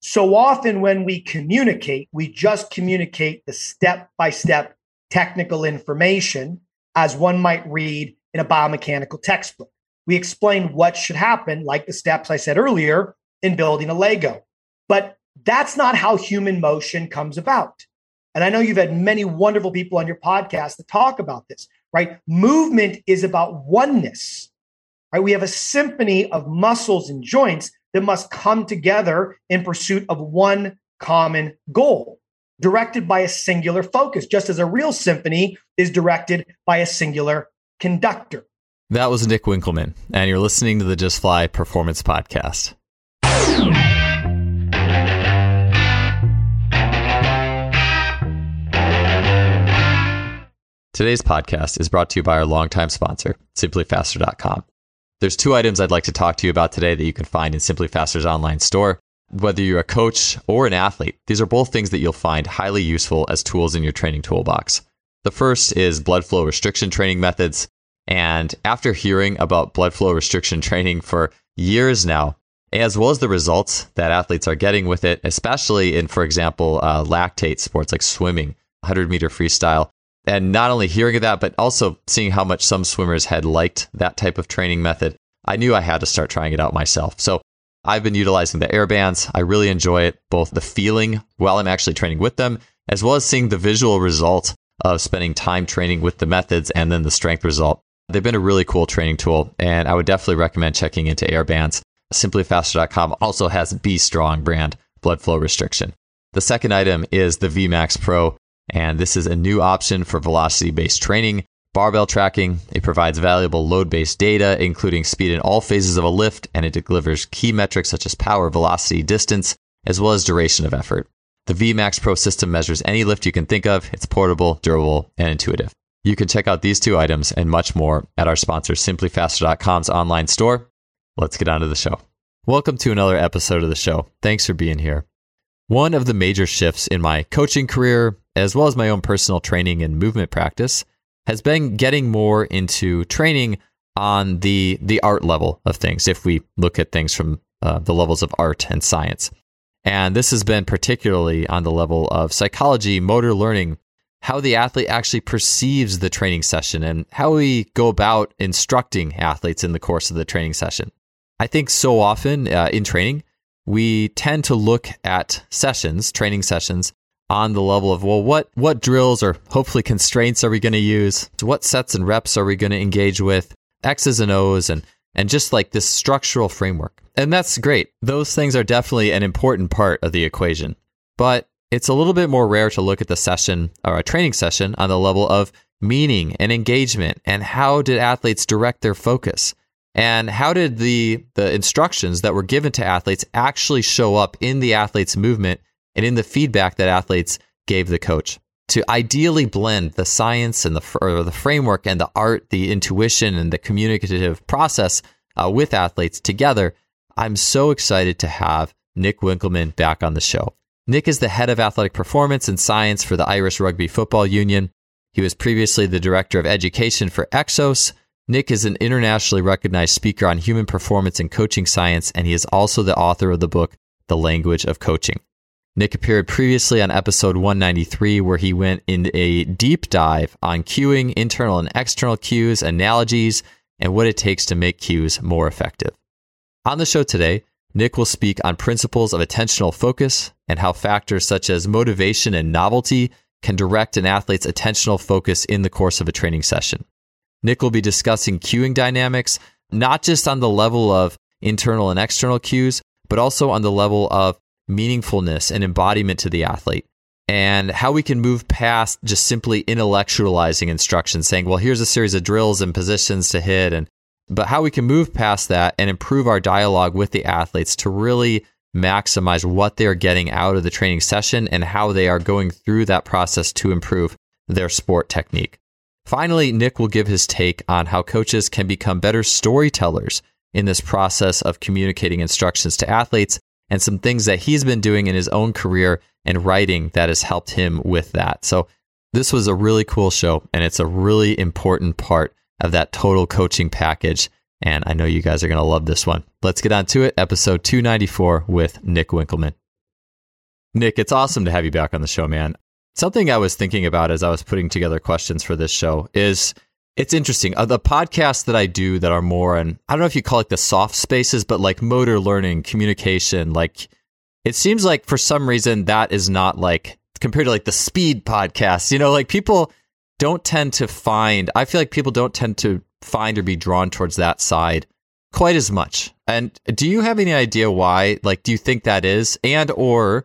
So often when we communicate, we just communicate the step by step technical information as one might read in a biomechanical textbook. We explain what should happen, like the steps I said earlier in building a Lego. But that's not how human motion comes about. And I know you've had many wonderful people on your podcast that talk about this, right? Movement is about oneness, right? We have a symphony of muscles and joints that must come together in pursuit of one common goal, directed by a singular focus, just as a real symphony is directed by a singular conductor. That was Nick Winkelman, and you're listening to the Just Fly Performance Podcast. Today's podcast is brought to you by our longtime sponsor, SimplyFaster.com. There's two items I'd like to talk to you about today that you can find in Simply Faster's online store. Whether you're a coach or an athlete, these are both things that you'll find highly useful as tools in your training toolbox. The first is blood flow restriction training methods. And after hearing about blood flow restriction training for years now, as well as the results that athletes are getting with it, especially in, for example, uh, lactate sports like swimming, 100 meter freestyle, and not only hearing of that, but also seeing how much some swimmers had liked that type of training method, I knew I had to start trying it out myself. So I've been utilizing the air bands. I really enjoy it, both the feeling while I'm actually training with them, as well as seeing the visual result of spending time training with the methods and then the strength result. They've been a really cool training tool, and I would definitely recommend checking into air bands. SimplyFaster.com also has B Strong brand blood flow restriction. The second item is the VMAX Pro and this is a new option for velocity based training. Barbell tracking, it provides valuable load based data, including speed in all phases of a lift, and it delivers key metrics such as power, velocity, distance, as well as duration of effort. The VMAX Pro system measures any lift you can think of. It's portable, durable, and intuitive. You can check out these two items and much more at our sponsor, simplyfaster.com's online store. Let's get on to the show. Welcome to another episode of the show. Thanks for being here. One of the major shifts in my coaching career, as well as my own personal training and movement practice, has been getting more into training on the the art level of things. If we look at things from uh, the levels of art and science, and this has been particularly on the level of psychology, motor learning, how the athlete actually perceives the training session, and how we go about instructing athletes in the course of the training session. I think so often uh, in training we tend to look at sessions, training sessions, on the level of well, what what drills or hopefully constraints are we going to use? What sets and reps are we going to engage with? X's and O's and and just like this structural framework. And that's great. Those things are definitely an important part of the equation. But it's a little bit more rare to look at the session or a training session on the level of meaning and engagement and how did athletes direct their focus? And how did the the instructions that were given to athletes actually show up in the athletes' movement and in the feedback that athletes gave the coach? To ideally blend the science and the or the framework and the art, the intuition and the communicative process uh, with athletes together, I'm so excited to have Nick Winkelman back on the show. Nick is the head of athletic performance and science for the Irish Rugby Football Union. He was previously the director of education for Exos Nick is an internationally recognized speaker on human performance and coaching science, and he is also the author of the book, The Language of Coaching. Nick appeared previously on episode 193, where he went in a deep dive on cueing, internal and external cues, analogies, and what it takes to make cues more effective. On the show today, Nick will speak on principles of attentional focus and how factors such as motivation and novelty can direct an athlete's attentional focus in the course of a training session. Nick will be discussing cueing dynamics, not just on the level of internal and external cues, but also on the level of meaningfulness and embodiment to the athlete and how we can move past just simply intellectualizing instructions saying well here's a series of drills and positions to hit and but how we can move past that and improve our dialogue with the athletes to really maximize what they're getting out of the training session and how they are going through that process to improve their sport technique. Finally, Nick will give his take on how coaches can become better storytellers in this process of communicating instructions to athletes and some things that he's been doing in his own career and writing that has helped him with that. So, this was a really cool show, and it's a really important part of that total coaching package And I know you guys are going to love this one. Let's get on to it. Episode 294 with Nick Winkelman. Nick, it's awesome to have you back on the show, man. Something I was thinking about as I was putting together questions for this show is it's interesting. Uh, the podcasts that I do that are more, and I don't know if you call it the soft spaces, but like motor learning, communication, like it seems like for some reason that is not like compared to like the speed podcasts, you know, like people don't tend to find, I feel like people don't tend to find or be drawn towards that side quite as much. And do you have any idea why? Like, do you think that is? And, or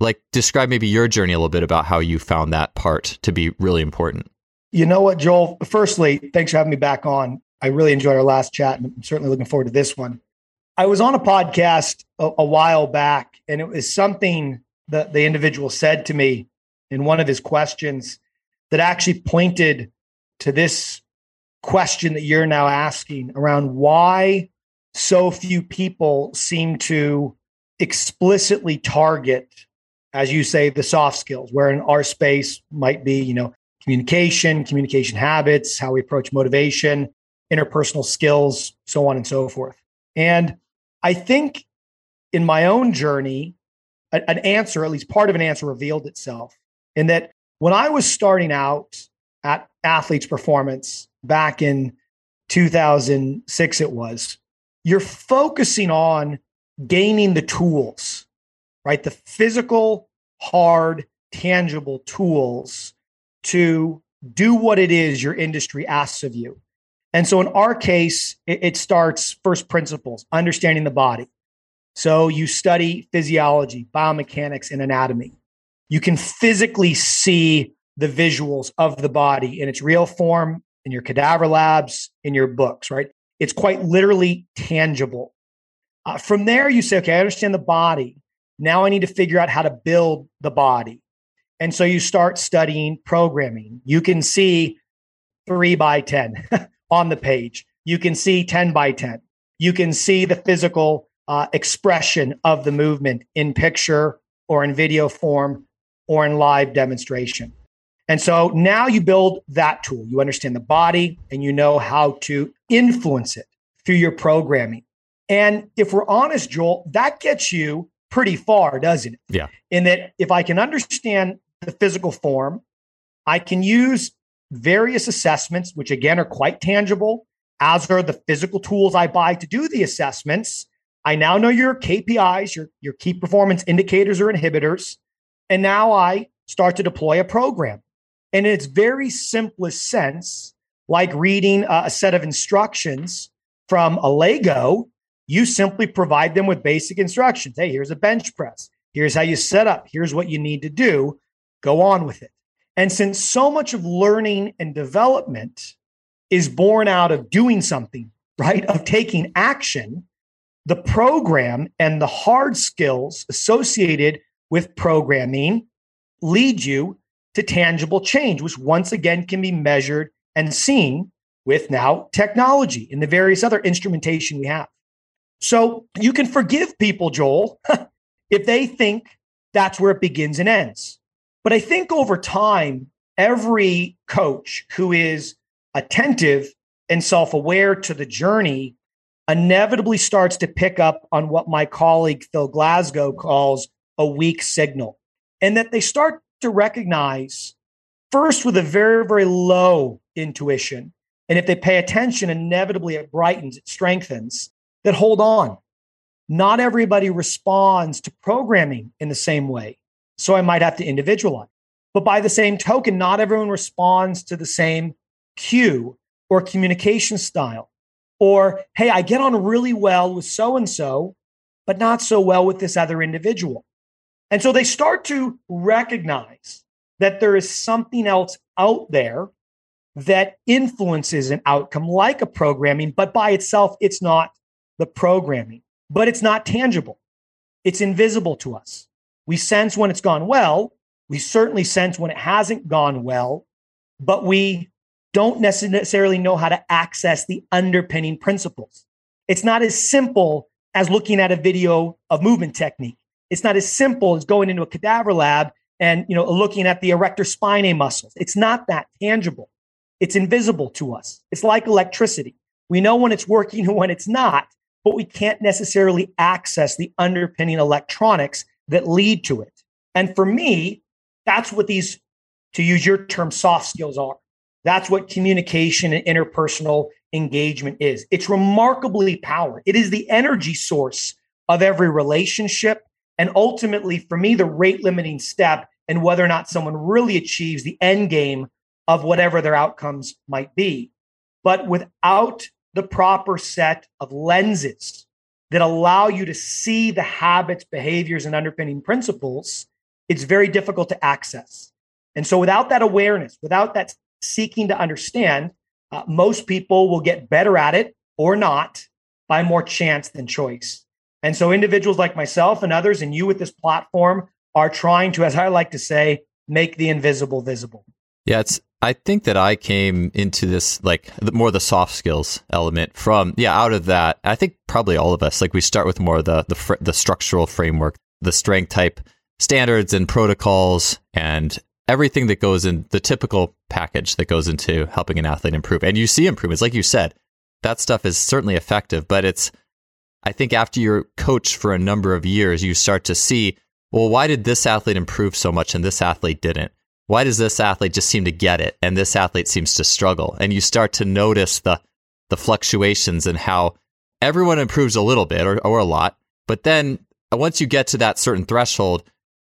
like, describe maybe your journey a little bit about how you found that part to be really important. You know what, Joel? Firstly, thanks for having me back on. I really enjoyed our last chat and I'm certainly looking forward to this one. I was on a podcast a, a while back and it was something that the individual said to me in one of his questions that actually pointed to this question that you're now asking around why so few people seem to explicitly target as you say the soft skills where in our space might be you know communication communication habits how we approach motivation interpersonal skills so on and so forth. And i think in my own journey an answer at least part of an answer revealed itself in that when i was starting out at athletes performance back in 2006 it was you're focusing on gaining the tools right? The physical hard tangible tools to do what it is your industry asks of you and so in our case it, it starts first principles understanding the body so you study physiology biomechanics and anatomy you can physically see the visuals of the body in its real form in your cadaver labs, in your books, right? It's quite literally tangible. Uh, from there, you say, okay, I understand the body. Now I need to figure out how to build the body. And so you start studying programming. You can see three by 10 on the page. You can see 10 by 10. You can see the physical uh, expression of the movement in picture or in video form or in live demonstration. And so now you build that tool. You understand the body and you know how to influence it through your programming. And if we're honest, Joel, that gets you pretty far, doesn't it? Yeah. In that if I can understand the physical form, I can use various assessments, which again are quite tangible, as are the physical tools I buy to do the assessments. I now know your KPIs, your, your key performance indicators or inhibitors. And now I start to deploy a program. And in its very simplest sense, like reading a set of instructions from a Lego, you simply provide them with basic instructions. Hey, here's a bench press. Here's how you set up. Here's what you need to do. Go on with it. And since so much of learning and development is born out of doing something, right? Of taking action, the program and the hard skills associated with programming lead you to tangible change, which once again can be measured and seen with now technology and the various other instrumentation we have. So you can forgive people, Joel, if they think that's where it begins and ends. But I think over time, every coach who is attentive and self aware to the journey inevitably starts to pick up on what my colleague Phil Glasgow calls a weak signal, and that they start to recognize first with a very, very low intuition. And if they pay attention, inevitably it brightens, it strengthens, that hold on. Not everybody responds to programming in the same way. So I might have to individualize. But by the same token, not everyone responds to the same cue or communication style. Or, hey, I get on really well with so and so, but not so well with this other individual. And so they start to recognize that there is something else out there that influences an outcome like a programming, but by itself, it's not the programming, but it's not tangible. It's invisible to us. We sense when it's gone well. We certainly sense when it hasn't gone well, but we don't necessarily know how to access the underpinning principles. It's not as simple as looking at a video of movement technique. It's not as simple as going into a cadaver lab and you know looking at the erector spinae muscles. It's not that tangible. It's invisible to us. It's like electricity. We know when it's working and when it's not, but we can't necessarily access the underpinning electronics that lead to it. And for me, that's what these, to use your term, soft skills are. That's what communication and interpersonal engagement is. It's remarkably powerful. It is the energy source of every relationship. And ultimately, for me, the rate limiting step and whether or not someone really achieves the end game of whatever their outcomes might be. But without the proper set of lenses that allow you to see the habits, behaviors, and underpinning principles, it's very difficult to access. And so, without that awareness, without that seeking to understand, uh, most people will get better at it or not by more chance than choice. And so, individuals like myself and others, and you with this platform, are trying to, as I like to say, make the invisible visible. Yeah, it's. I think that I came into this like more the soft skills element from yeah out of that. I think probably all of us like we start with more the the fr- the structural framework, the strength type standards and protocols, and everything that goes in the typical package that goes into helping an athlete improve. And you see improvements, like you said, that stuff is certainly effective. But it's I think after you're coached for a number of years, you start to see well, why did this athlete improve so much and this athlete didn't? Why does this athlete just seem to get it and this athlete seems to struggle? And you start to notice the the fluctuations and how everyone improves a little bit or, or a lot, but then uh, once you get to that certain threshold,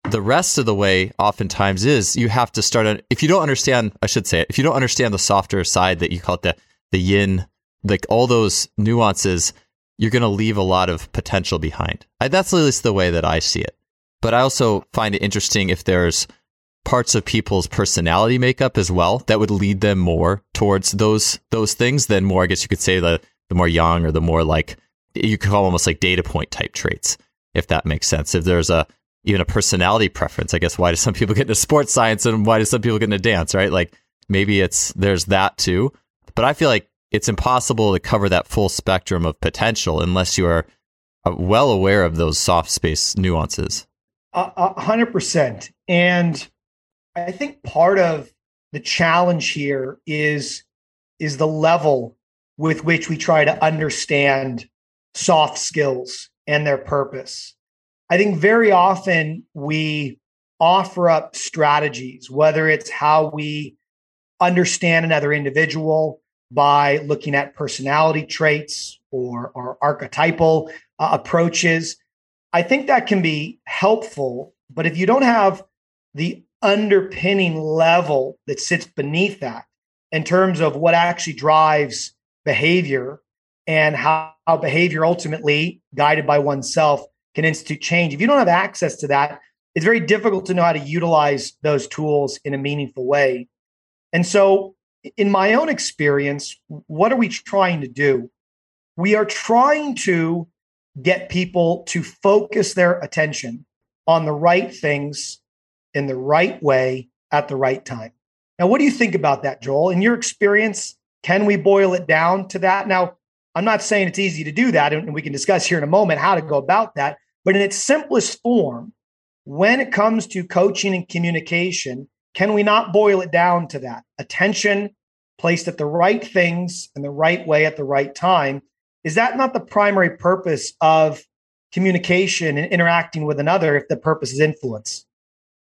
the rest of the way oftentimes is you have to start if you don't understand I should say it, if you don't understand the softer side that you call it the the yin, like all those nuances, you're going to leave a lot of potential behind. I, that's at least the way that I see it. But I also find it interesting if there's parts of people's personality makeup as well that would lead them more towards those those things than more I guess you could say the the more yang or the more like you could call almost like data point type traits if that makes sense if there's a even a personality preference I guess why do some people get into sports science and why do some people get into dance right like maybe it's there's that too but I feel like it's impossible to cover that full spectrum of potential unless you are uh, well aware of those soft space nuances. A hundred percent. And I think part of the challenge here is is the level with which we try to understand soft skills and their purpose. I think very often we offer up strategies, whether it's how we understand another individual by looking at personality traits or, or archetypal uh, approaches. I think that can be helpful, but if you don't have the underpinning level that sits beneath that in terms of what actually drives behavior and how, how behavior ultimately guided by oneself can institute change. If you don't have access to that, it's very difficult to know how to utilize those tools in a meaningful way. And so, in my own experience, what are we trying to do? We are trying to get people to focus their attention on the right things in the right way at the right time. Now, what do you think about that, Joel? In your experience, can we boil it down to that? Now, I'm not saying it's easy to do that, and we can discuss here in a moment how to go about that. But in its simplest form, when it comes to coaching and communication, can we not boil it down to that? Attention placed at the right things in the right way at the right time. Is that not the primary purpose of communication and interacting with another if the purpose is influence?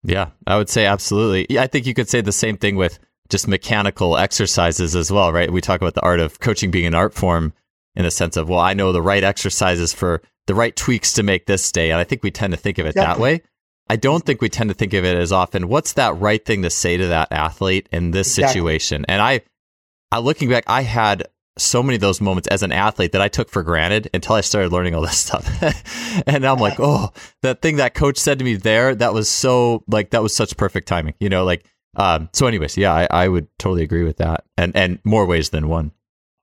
Yeah, I would say absolutely. Yeah, I think you could say the same thing with just mechanical exercises as well, right? We talk about the art of coaching being an art form in the sense of, well, I know the right exercises for the right tweaks to make this day. And I think we tend to think of it that way. I don't think we tend to think of it as often. What's that right thing to say to that athlete in this exactly. situation? And I, I looking back, I had so many of those moments as an athlete that I took for granted until I started learning all this stuff. and I'm like, oh, that thing that coach said to me there, that was so like that was such perfect timing. You know, like um so anyways, yeah, I, I would totally agree with that. And and more ways than one.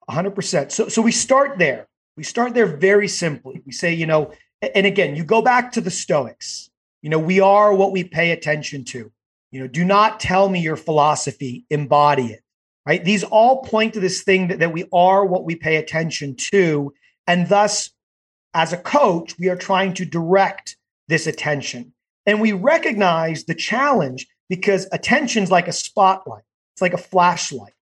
hundred percent. So so we start there. We start there very simply. We say, you know, and again, you go back to the Stoics. You know, we are what we pay attention to. You know, do not tell me your philosophy, embody it right? These all point to this thing that, that we are what we pay attention to. And thus, as a coach, we are trying to direct this attention. And we recognize the challenge because attention's like a spotlight, it's like a flashlight.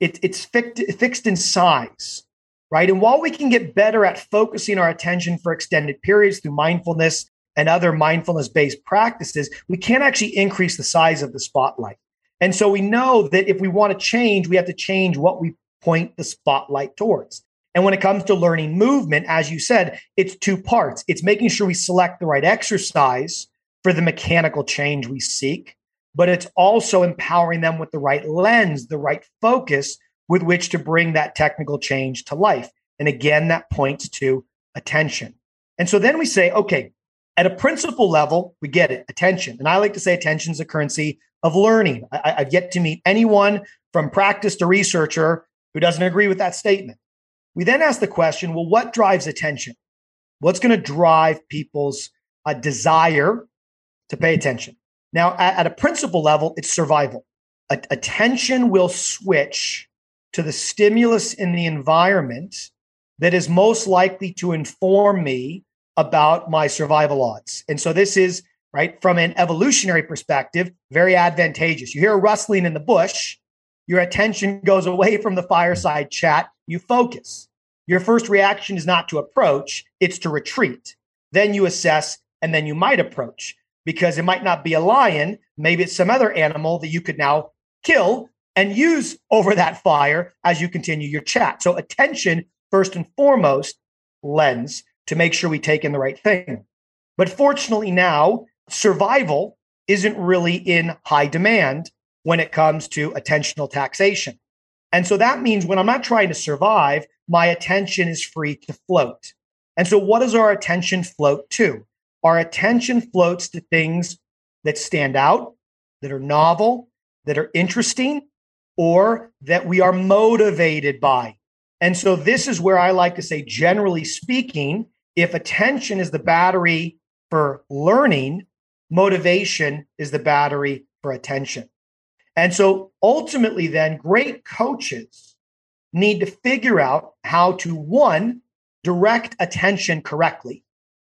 It, it's fixed, fixed in size. right? And while we can get better at focusing our attention for extended periods through mindfulness and other mindfulness based practices, we can't actually increase the size of the spotlight. And so we know that if we want to change, we have to change what we point the spotlight towards. And when it comes to learning movement, as you said, it's two parts. It's making sure we select the right exercise for the mechanical change we seek, but it's also empowering them with the right lens, the right focus with which to bring that technical change to life. And again, that points to attention. And so then we say, okay, at a principle level, we get it attention. And I like to say attention is a currency of learning. I, have yet to meet anyone from practice to researcher who doesn't agree with that statement. We then ask the question well, what drives attention? What's going to drive people's uh, desire to pay attention? Now, at, at a principle level, it's survival. A- attention will switch to the stimulus in the environment that is most likely to inform me about my survival odds. And so this is right from an evolutionary perspective very advantageous. You hear a rustling in the bush, your attention goes away from the fireside chat, you focus. Your first reaction is not to approach, it's to retreat. Then you assess and then you might approach because it might not be a lion, maybe it's some other animal that you could now kill and use over that fire as you continue your chat. So, attention, first and foremost, lens to make sure we take in the right thing. But fortunately, now survival isn't really in high demand when it comes to attentional taxation. And so that means when I'm not trying to survive, my attention is free to float. And so, what does our attention float to? Our attention floats to things that stand out, that are novel, that are interesting, or that we are motivated by. And so this is where I like to say, generally speaking, if attention is the battery for learning, motivation is the battery for attention. And so ultimately, then, great coaches need to figure out how to one, direct attention correctly,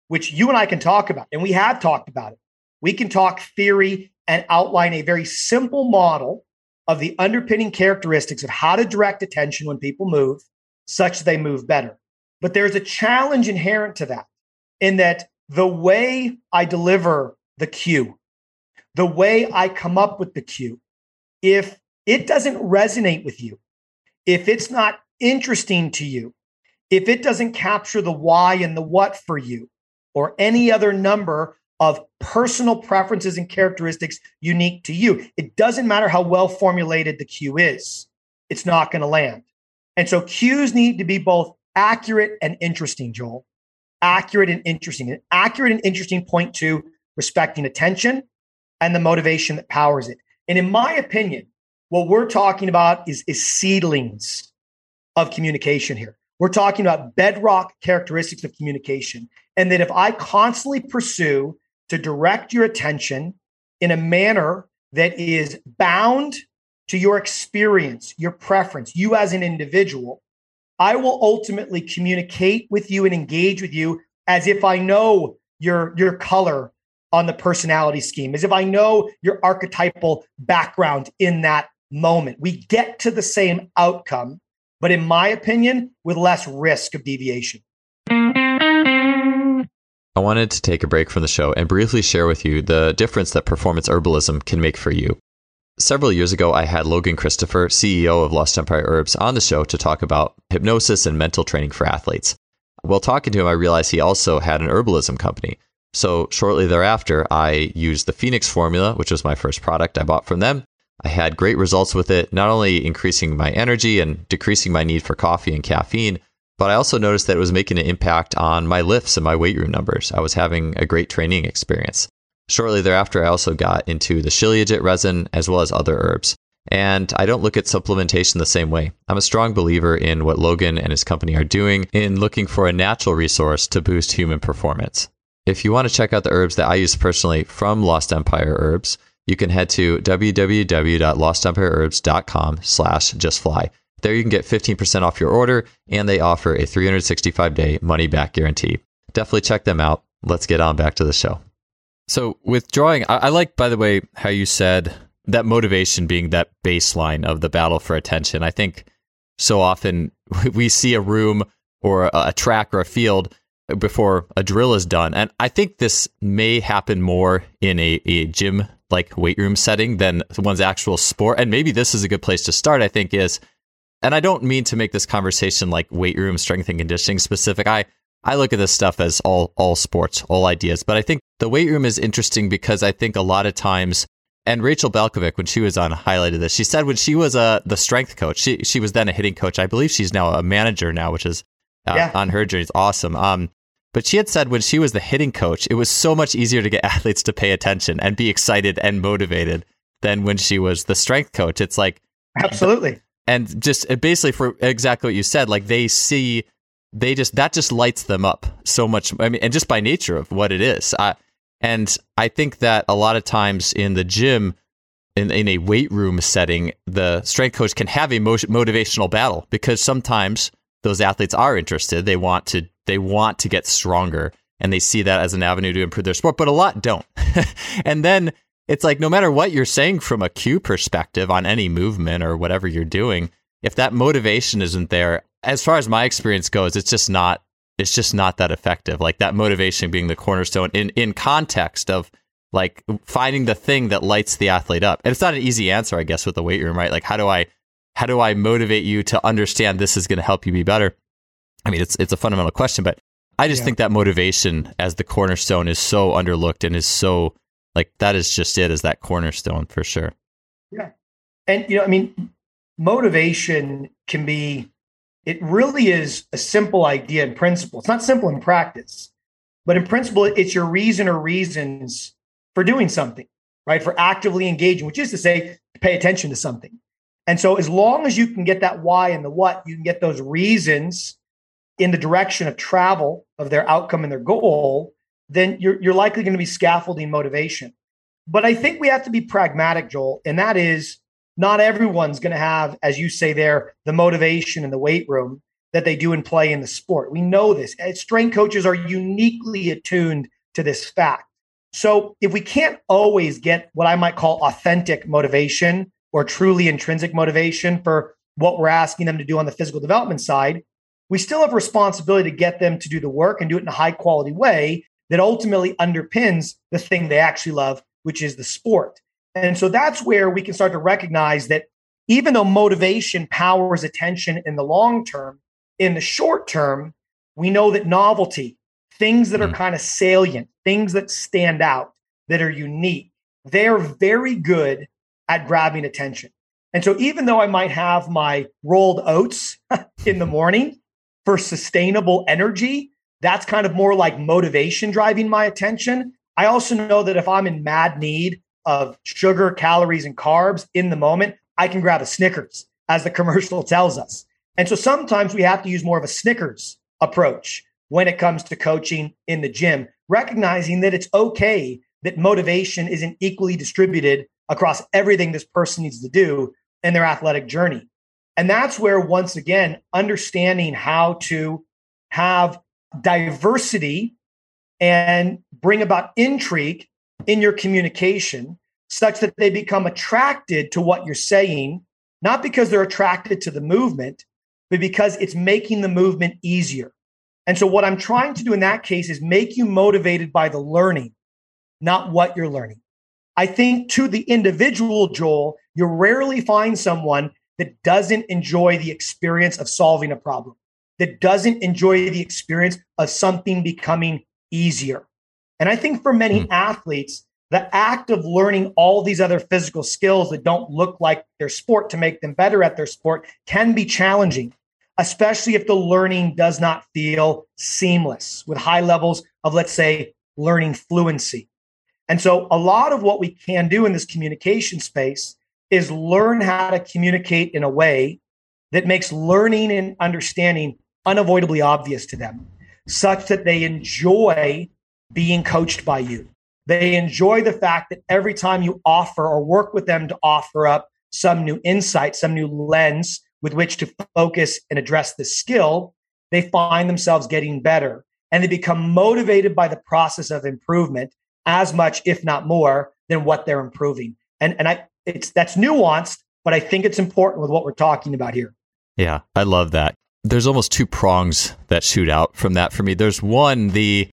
which you and I can talk about. And we have talked about it. We can talk theory and outline a very simple model of the underpinning characteristics of how to direct attention when people move such that they move better. But there's a challenge inherent to that in that the way I deliver the cue, the way I come up with the cue, if it doesn't resonate with you, if it's not interesting to you, if it doesn't capture the why and the what for you, or any other number of personal preferences and characteristics unique to you. It doesn't matter how well formulated the cue is, it's not going to land. And so cues need to be both accurate and interesting, Joel. Accurate and interesting. And accurate and interesting point to respecting attention and the motivation that powers it. And in my opinion, what we're talking about is, is seedlings of communication here. We're talking about bedrock characteristics of communication. And that if I constantly pursue to direct your attention in a manner that is bound to your experience, your preference, you as an individual, I will ultimately communicate with you and engage with you as if I know your, your color on the personality scheme, as if I know your archetypal background in that moment. We get to the same outcome, but in my opinion, with less risk of deviation. I wanted to take a break from the show and briefly share with you the difference that performance herbalism can make for you. Several years ago, I had Logan Christopher, CEO of Lost Empire Herbs, on the show to talk about hypnosis and mental training for athletes. While talking to him, I realized he also had an herbalism company. So shortly thereafter, I used the Phoenix formula, which was my first product I bought from them. I had great results with it, not only increasing my energy and decreasing my need for coffee and caffeine, but I also noticed that it was making an impact on my lifts and my weight room numbers. I was having a great training experience. Shortly thereafter, I also got into the Shilajit resin as well as other herbs. And I don't look at supplementation the same way. I'm a strong believer in what Logan and his company are doing in looking for a natural resource to boost human performance. If you want to check out the herbs that I use personally from Lost Empire Herbs, you can head to www.lostempireherbs.com slash justfly. There you can get 15% off your order, and they offer a 365 day money back guarantee. Definitely check them out. Let's get on back to the show. So, with drawing, I, I like, by the way, how you said that motivation being that baseline of the battle for attention. I think so often we see a room or a, a track or a field before a drill is done. And I think this may happen more in a, a gym like weight room setting than one's actual sport. And maybe this is a good place to start, I think, is and I don't mean to make this conversation like weight room strength and conditioning specific. I I look at this stuff as all all sports, all ideas. But I think the weight room is interesting because I think a lot of times and Rachel Balkovec, when she was on, highlighted this. She said when she was a the strength coach, she she was then a hitting coach. I believe she's now a manager now, which is uh, yeah. on her journey. It's awesome. Um, but she had said when she was the hitting coach, it was so much easier to get athletes to pay attention and be excited and motivated than when she was the strength coach. It's like absolutely, and just uh, basically for exactly what you said, like they see, they just that just lights them up so much. I mean, and just by nature of what it is. I, and I think that a lot of times in the gym, in, in a weight room setting, the strength coach can have a motivational battle because sometimes those athletes are interested. They want to they want to get stronger and they see that as an avenue to improve their sport, but a lot don't. and then it's like no matter what you're saying from a cue perspective on any movement or whatever you're doing, if that motivation isn't there, as far as my experience goes, it's just not it's just not that effective. Like that motivation being the cornerstone in in context of like finding the thing that lights the athlete up. And it's not an easy answer, I guess, with the weight room, right? Like how do I how do I motivate you to understand this is going to help you be better? I mean, it's it's a fundamental question, but I just yeah. think that motivation as the cornerstone is so underlooked and is so like that is just it as that cornerstone for sure. Yeah. And you know, I mean, motivation can be it really is a simple idea in principle. It's not simple in practice, but in principle, it's your reason or reasons for doing something, right? For actively engaging, which is to say, to pay attention to something. And so, as long as you can get that why and the what, you can get those reasons in the direction of travel of their outcome and their goal, then you're, you're likely going to be scaffolding motivation. But I think we have to be pragmatic, Joel, and that is not everyone's going to have, as you say there, the motivation in the weight room that they do and play in the sport. We know this. Uh, strength coaches are uniquely attuned to this fact. So if we can't always get what I might call authentic motivation or truly intrinsic motivation for what we're asking them to do on the physical development side, we still have responsibility to get them to do the work and do it in a high quality way that ultimately underpins the thing they actually love, which is the sport. And so that's where we can start to recognize that even though motivation powers attention in the long term, in the short term, we know that novelty, things that are mm. kind of salient, things that stand out, that are unique, they're very good at grabbing attention. And so even though I might have my rolled oats in the morning, for sustainable energy, that's kind of more like motivation driving my attention. I also know that if I'm in mad need of sugar, calories, and carbs in the moment, I can grab a Snickers, as the commercial tells us. And so sometimes we have to use more of a Snickers approach when it comes to coaching in the gym, recognizing that it's okay that motivation isn't equally distributed across everything this person needs to do in their athletic journey. And that's where, once again, understanding how to have diversity and bring about intrigue in your communication such that they become attracted to what you're saying, not because they're attracted to the movement, but because it's making the movement easier. And so, what I'm trying to do in that case is make you motivated by the learning, not what you're learning. I think to the individual, Joel, you rarely find someone that doesn't enjoy the experience of solving a problem, that doesn't enjoy the experience of something becoming easier. And I think for many mm. athletes, the act of learning all these other physical skills that don't look like their sport to make them better at their sport can be challenging, especially if the learning does not feel seamless with high levels of, let's say, learning fluency. And so, a lot of what we can do in this communication space is learn how to communicate in a way that makes learning and understanding unavoidably obvious to them, such that they enjoy being coached by you. They enjoy the fact that every time you offer or work with them to offer up some new insight, some new lens with which to focus and address the skill, they find themselves getting better and they become motivated by the process of improvement as much, if not more, than what they're improving. And, and I, it's that's nuanced, but I think it's important with what we're talking about here. Yeah, I love that. there's almost two prongs that shoot out from that for me. There's one the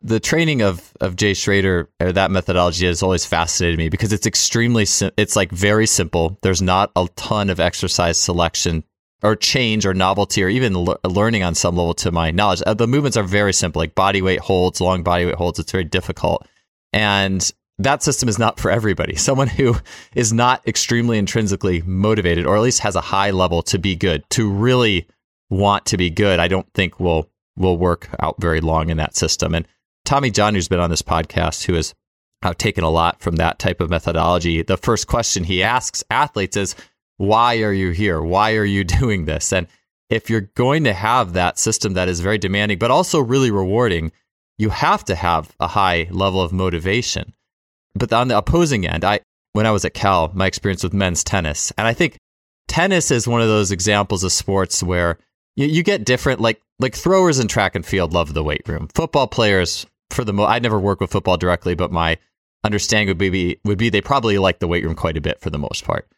the training of of Jay Schroeder or that methodology has always fascinated me because it's extremely sim- it's like very simple. There's not a ton of exercise selection or change or novelty or even le- learning on some level to my knowledge. Uh, the movements are very simple, like body weight holds, long body weight holds. It's very difficult, and that system is not for everybody. Someone who is not extremely intrinsically motivated, or at least has a high level to be good, to really want to be good, I don't think will will work out very long in that system. And Tommy John, who's been on this podcast, who has uh, taken a lot from that type of methodology, the first question he asks athletes is, "Why are you here? Why are you doing this?" And if you're going to have that system that is very demanding, but also really rewarding, you have to have a high level of motivation. But on the opposing end, I when I was at Cal, my experience with men's tennis, and I think tennis is one of those examples of sports where you, you get different like like throwers in track and field love the weight room. Football players, for the mo, I never work with football directly, but my understanding would be would be they probably like the weight room quite a bit for the most part.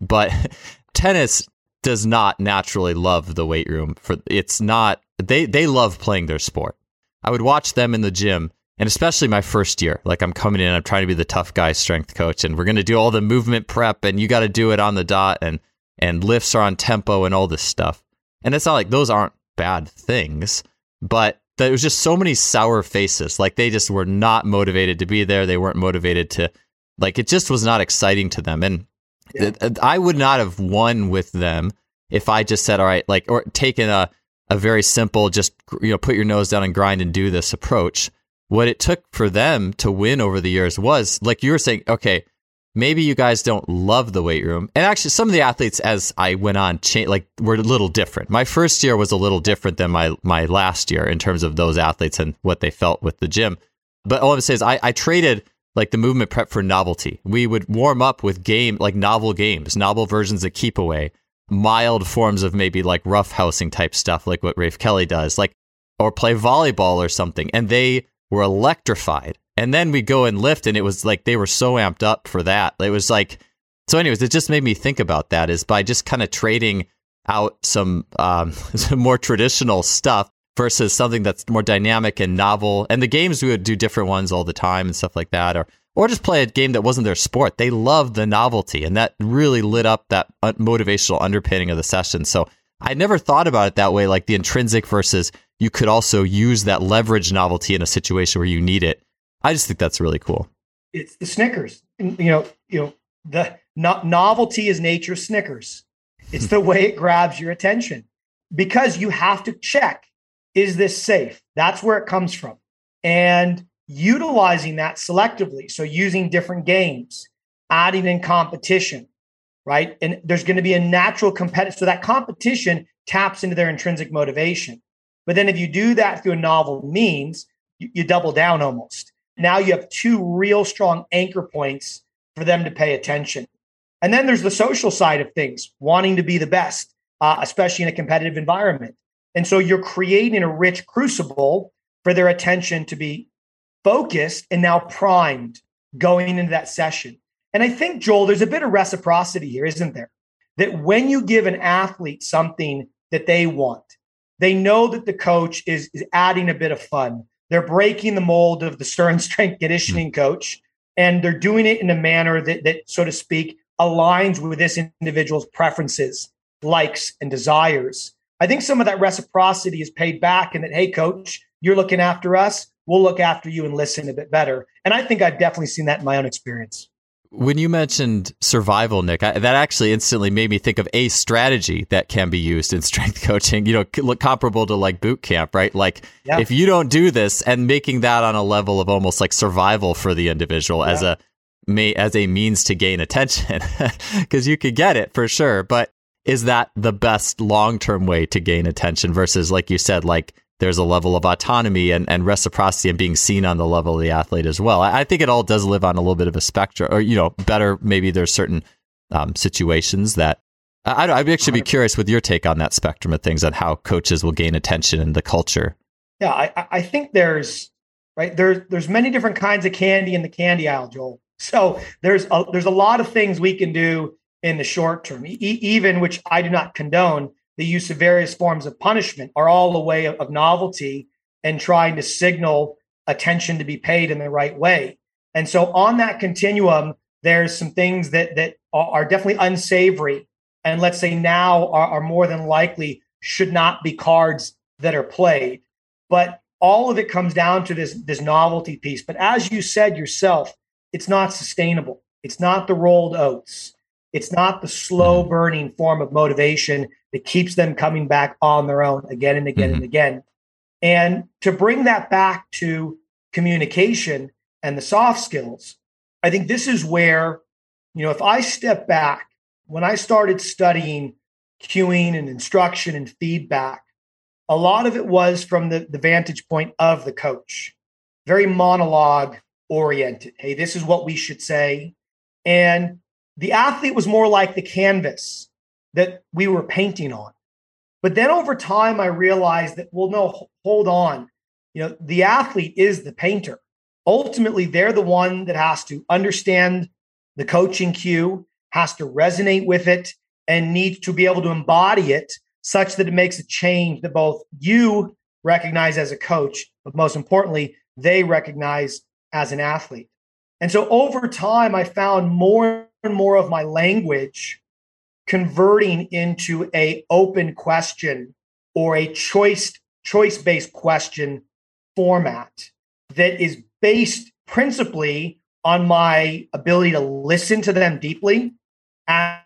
But tennis does not naturally love the weight room. For it's not they they love playing their sport. I would watch them in the gym and especially my first year. Like i'm coming in i'm trying to be the tough guy strength coach and we're going to do all the movement prep and you got to do it on the dot and and lifts are on tempo and all this stuff. And it's not like those aren't bad things but there was just so many sour faces. Like they just were not motivated to be there. They weren't motivated to like it just was not exciting to them. And yeah. i would not have won with them if i just said all right like or taken a a very simple just you know put your nose down and grind and do this approach what it took for them to win over the years was like you were saying, okay, maybe you guys don't love the weight room. And actually, some of the athletes, as I went on, cha- like were a little different. My first year was a little different than my my last year in terms of those athletes and what they felt with the gym. But all I'm saying is, I, I traded like the movement prep for novelty. We would warm up with game like novel games, novel versions of keep away, mild forms of maybe like rough housing type stuff, like what Rafe Kelly does, like or play volleyball or something. And they were electrified. And then we go and lift, and it was like they were so amped up for that. It was like, so, anyways, it just made me think about that is by just kind of trading out some, um, some more traditional stuff versus something that's more dynamic and novel. And the games we would do different ones all the time and stuff like that, or or just play a game that wasn't their sport. They loved the novelty, and that really lit up that motivational underpinning of the session. So I never thought about it that way, like the intrinsic versus you could also use that leverage novelty in a situation where you need it. I just think that's really cool. It's the Snickers. You know, you know, the no- novelty is nature's Snickers. It's the way it grabs your attention because you have to check is this safe? That's where it comes from. And utilizing that selectively. So using different games, adding in competition, right? And there's going to be a natural competitive. So that competition taps into their intrinsic motivation. But then if you do that through a novel means, you, you double down almost. Now you have two real strong anchor points for them to pay attention. And then there's the social side of things, wanting to be the best, uh, especially in a competitive environment. And so you're creating a rich crucible for their attention to be focused and now primed going into that session. And I think, Joel, there's a bit of reciprocity here, isn't there? That when you give an athlete something that they want, they know that the coach is, is adding a bit of fun. They're breaking the mold of the stern strength conditioning mm-hmm. coach, and they're doing it in a manner that, that, so to speak, aligns with this individual's preferences, likes, and desires. I think some of that reciprocity is paid back, and that, hey, coach, you're looking after us. We'll look after you and listen a bit better. And I think I've definitely seen that in my own experience. When you mentioned survival, Nick, I, that actually instantly made me think of a strategy that can be used in strength coaching. You know, look comparable to like boot camp, right? Like yeah. if you don't do this and making that on a level of almost like survival for the individual yeah. as a may as a means to gain attention, because you could get it for sure. But is that the best long term way to gain attention versus, like you said, like there's a level of autonomy and, and reciprocity and being seen on the level of the athlete as well. I, I think it all does live on a little bit of a spectrum, or you know, better maybe there's certain um, situations that I, I'd actually be curious with your take on that spectrum of things on how coaches will gain attention in the culture. Yeah, I, I think there's right there's there's many different kinds of candy in the candy aisle, Joel. So there's a, there's a lot of things we can do in the short term, e- even which I do not condone the use of various forms of punishment are all a way of, of novelty and trying to signal attention to be paid in the right way. And so on that continuum, there's some things that that are definitely unsavory and let's say now are, are more than likely should not be cards that are played. But all of it comes down to this this novelty piece. But as you said yourself, it's not sustainable. It's not the rolled oats. It's not the slow mm-hmm. burning form of motivation that keeps them coming back on their own again and again mm-hmm. and again. And to bring that back to communication and the soft skills, I think this is where, you know, if I step back, when I started studying cueing and instruction and feedback, a lot of it was from the, the vantage point of the coach, very monologue oriented. Hey, this is what we should say. And the athlete was more like the canvas that we were painting on. But then over time, I realized that, well, no, hold on. You know, the athlete is the painter. Ultimately, they're the one that has to understand the coaching cue, has to resonate with it, and needs to be able to embody it such that it makes a change that both you recognize as a coach, but most importantly, they recognize as an athlete. And so over time, I found more and more of my language converting into a open question or a choice choice based question format that is based principally on my ability to listen to them deeply and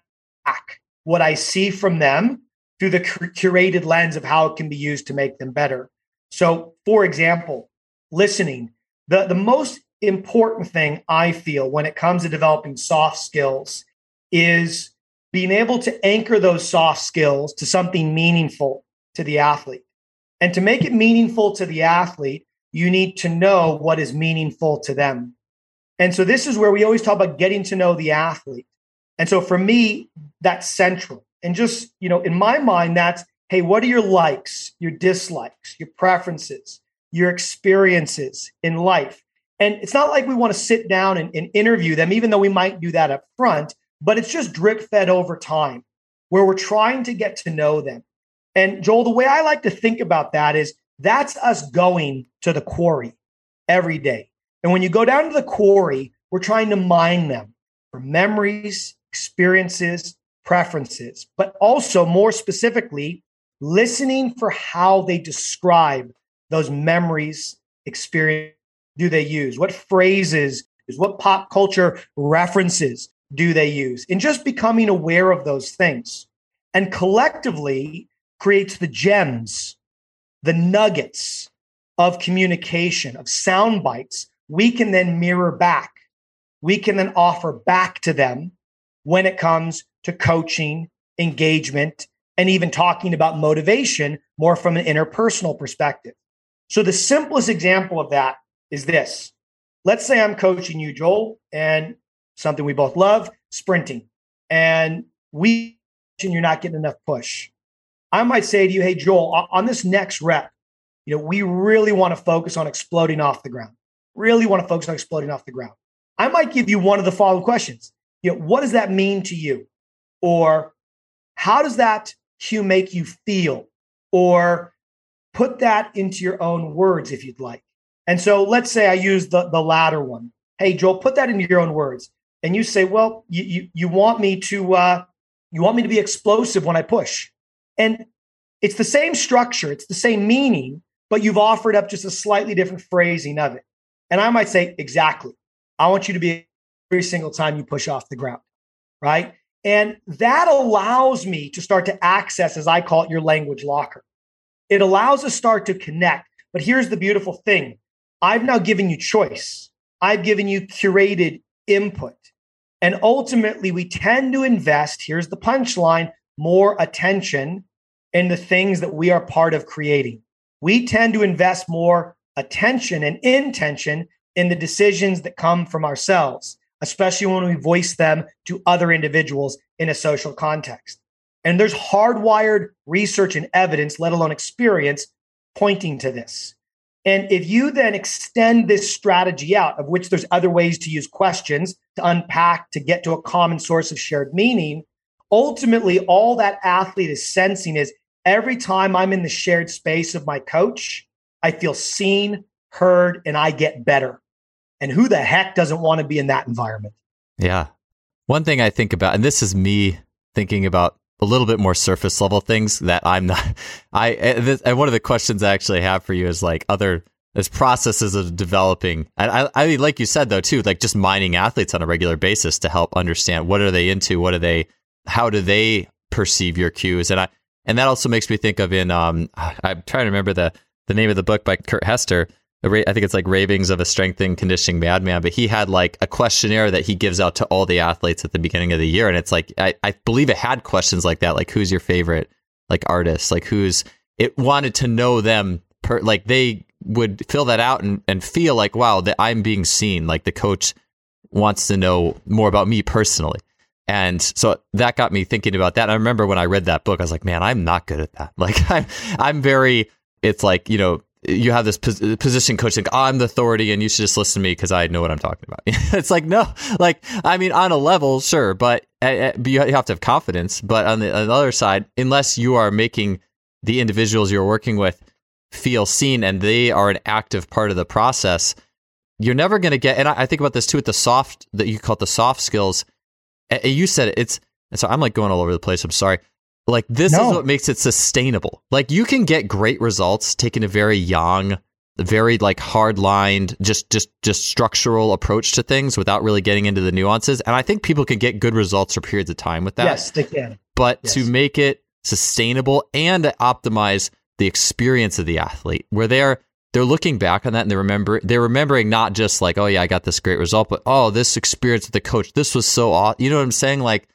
what I see from them through the curated lens of how it can be used to make them better. So, for example, listening. The, the most important thing I feel when it comes to developing soft skills is being able to anchor those soft skills to something meaningful to the athlete. And to make it meaningful to the athlete, you need to know what is meaningful to them. And so this is where we always talk about getting to know the athlete. And so for me, that's central. And just, you know, in my mind, that's hey, what are your likes, your dislikes, your preferences, your experiences in life? And it's not like we want to sit down and, and interview them, even though we might do that up front but it's just drip fed over time where we're trying to get to know them. And Joel, the way I like to think about that is that's us going to the quarry every day. And when you go down to the quarry, we're trying to mine them for memories, experiences, preferences, but also more specifically, listening for how they describe those memories, experience do they use? What phrases is what pop culture references do they use? And just becoming aware of those things and collectively creates the gems, the nuggets of communication, of sound bites we can then mirror back. We can then offer back to them when it comes to coaching, engagement, and even talking about motivation more from an interpersonal perspective. So, the simplest example of that is this. Let's say I'm coaching you, Joel, and something we both love, sprinting. And we, and you're not getting enough push. I might say to you, hey, Joel, on this next rep, you know, we really want to focus on exploding off the ground. Really want to focus on exploding off the ground. I might give you one of the following questions. You know, what does that mean to you? Or how does that cue make you feel? Or put that into your own words if you'd like. And so let's say I use the, the latter one. Hey, Joel, put that into your own words and you say, well, you, you, you want me to, uh, you want me to be explosive when I push. And it's the same structure, it's the same meaning, but you've offered up just a slightly different phrasing of it. And I might say, exactly. I want you to be every single time you push off the ground. Right. And that allows me to start to access, as I call it, your language locker. It allows us start to connect. But here's the beautiful thing I've now given you choice. I've given you curated input. And ultimately, we tend to invest, here's the punchline, more attention in the things that we are part of creating. We tend to invest more attention and intention in the decisions that come from ourselves, especially when we voice them to other individuals in a social context. And there's hardwired research and evidence, let alone experience, pointing to this. And if you then extend this strategy out, of which there's other ways to use questions to unpack to get to a common source of shared meaning, ultimately all that athlete is sensing is every time I'm in the shared space of my coach, I feel seen, heard, and I get better. And who the heck doesn't want to be in that environment? Yeah. One thing I think about, and this is me thinking about a little bit more surface level things that I'm not. I and one of the questions I actually have for you is like other as processes of developing. And I, I like you said though too, like just mining athletes on a regular basis to help understand what are they into, what are they, how do they perceive your cues, and I and that also makes me think of in um I'm trying to remember the the name of the book by Kurt Hester I think it's like Ravings of a Strength and Conditioning Madman, but he had like a questionnaire that he gives out to all the athletes at the beginning of the year. And it's like, I, I believe it had questions like that, like who's your favorite like artist, like who's, it wanted to know them per, like they would fill that out and, and feel like, wow, that I'm being seen. Like the coach wants to know more about me personally. And so that got me thinking about that. I remember when I read that book, I was like, man, I'm not good at that. Like I'm, I'm very, it's like, you know, you have this pos- position coach I'm the authority and you should just listen to me because I know what I'm talking about. it's like no, like I mean on a level, sure, but, uh, you have to have confidence. But on the, on the other side, unless you are making the individuals you're working with feel seen and they are an active part of the process, you're never going to get. And I, I, think about this too with the soft that you call it the soft skills. And you said it, it's. so I'm like going all over the place. I'm sorry like this no. is what makes it sustainable. Like you can get great results taking a very young, very like hard lined, just just just structural approach to things without really getting into the nuances. And I think people can get good results for periods of time with that. Yes, they can. But yes. to make it sustainable and to optimize the experience of the athlete, where they're they're looking back on that and they remember they're remembering not just like, oh yeah, I got this great result, but oh, this experience with the coach, this was so awesome. You know what I'm saying? Like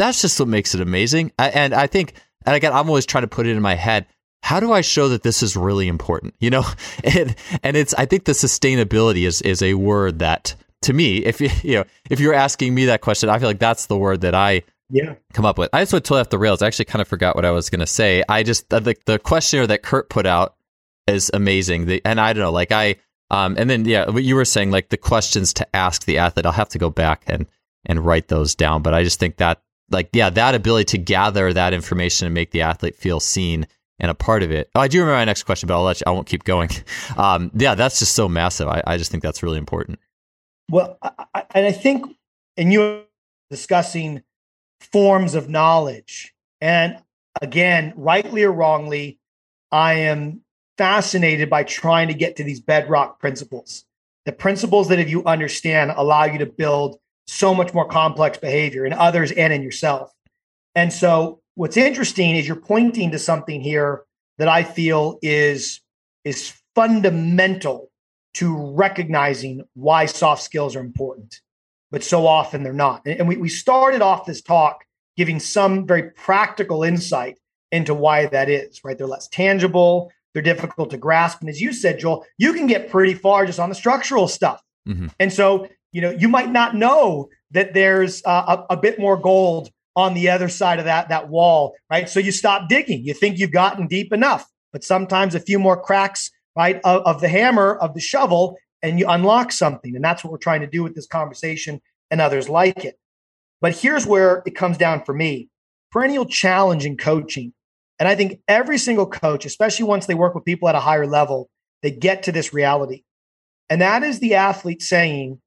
that's just what makes it amazing. and I think, and again, I'm always trying to put it in my head. How do I show that this is really important? You know, and and it's I think the sustainability is is a word that to me, if you you know if you're asking me that question, I feel like that's the word that I yeah come up with. I just went totally off the rails. I actually kind of forgot what I was going to say. I just the the questionnaire that Kurt put out is amazing. The, and I don't know, like I um and then yeah, what you were saying, like the questions to ask the athlete. I'll have to go back and and write those down. But I just think that like yeah, that ability to gather that information and make the athlete feel seen and a part of it. Oh, I do remember my next question, but I'll let you, I won't keep going. Um, yeah, that's just so massive. I, I just think that's really important. Well, I, and I think, and you're discussing forms of knowledge, and again, rightly or wrongly, I am fascinated by trying to get to these bedrock principles. The principles that, if you understand, allow you to build so much more complex behavior in others and in yourself. And so what's interesting is you're pointing to something here that I feel is is fundamental to recognizing why soft skills are important, but so often they're not. And we, we started off this talk giving some very practical insight into why that is, right? They're less tangible, they're difficult to grasp. And as you said, Joel, you can get pretty far just on the structural stuff. Mm-hmm. And so you know you might not know that there's uh, a, a, bit more gold on the other side of that that wall right? So you stop digging. You think you've gotten deep enough but sometimes a few more cracks right of, of the hammer of the shovel and you unlock something. And that's what we're trying to do with this conversation and others like it. But here's where it comes down for me. Perennial challenge in coaching. And i think every single coach especially once they work with people at a higher level they get to this reality. And that is the athlete saying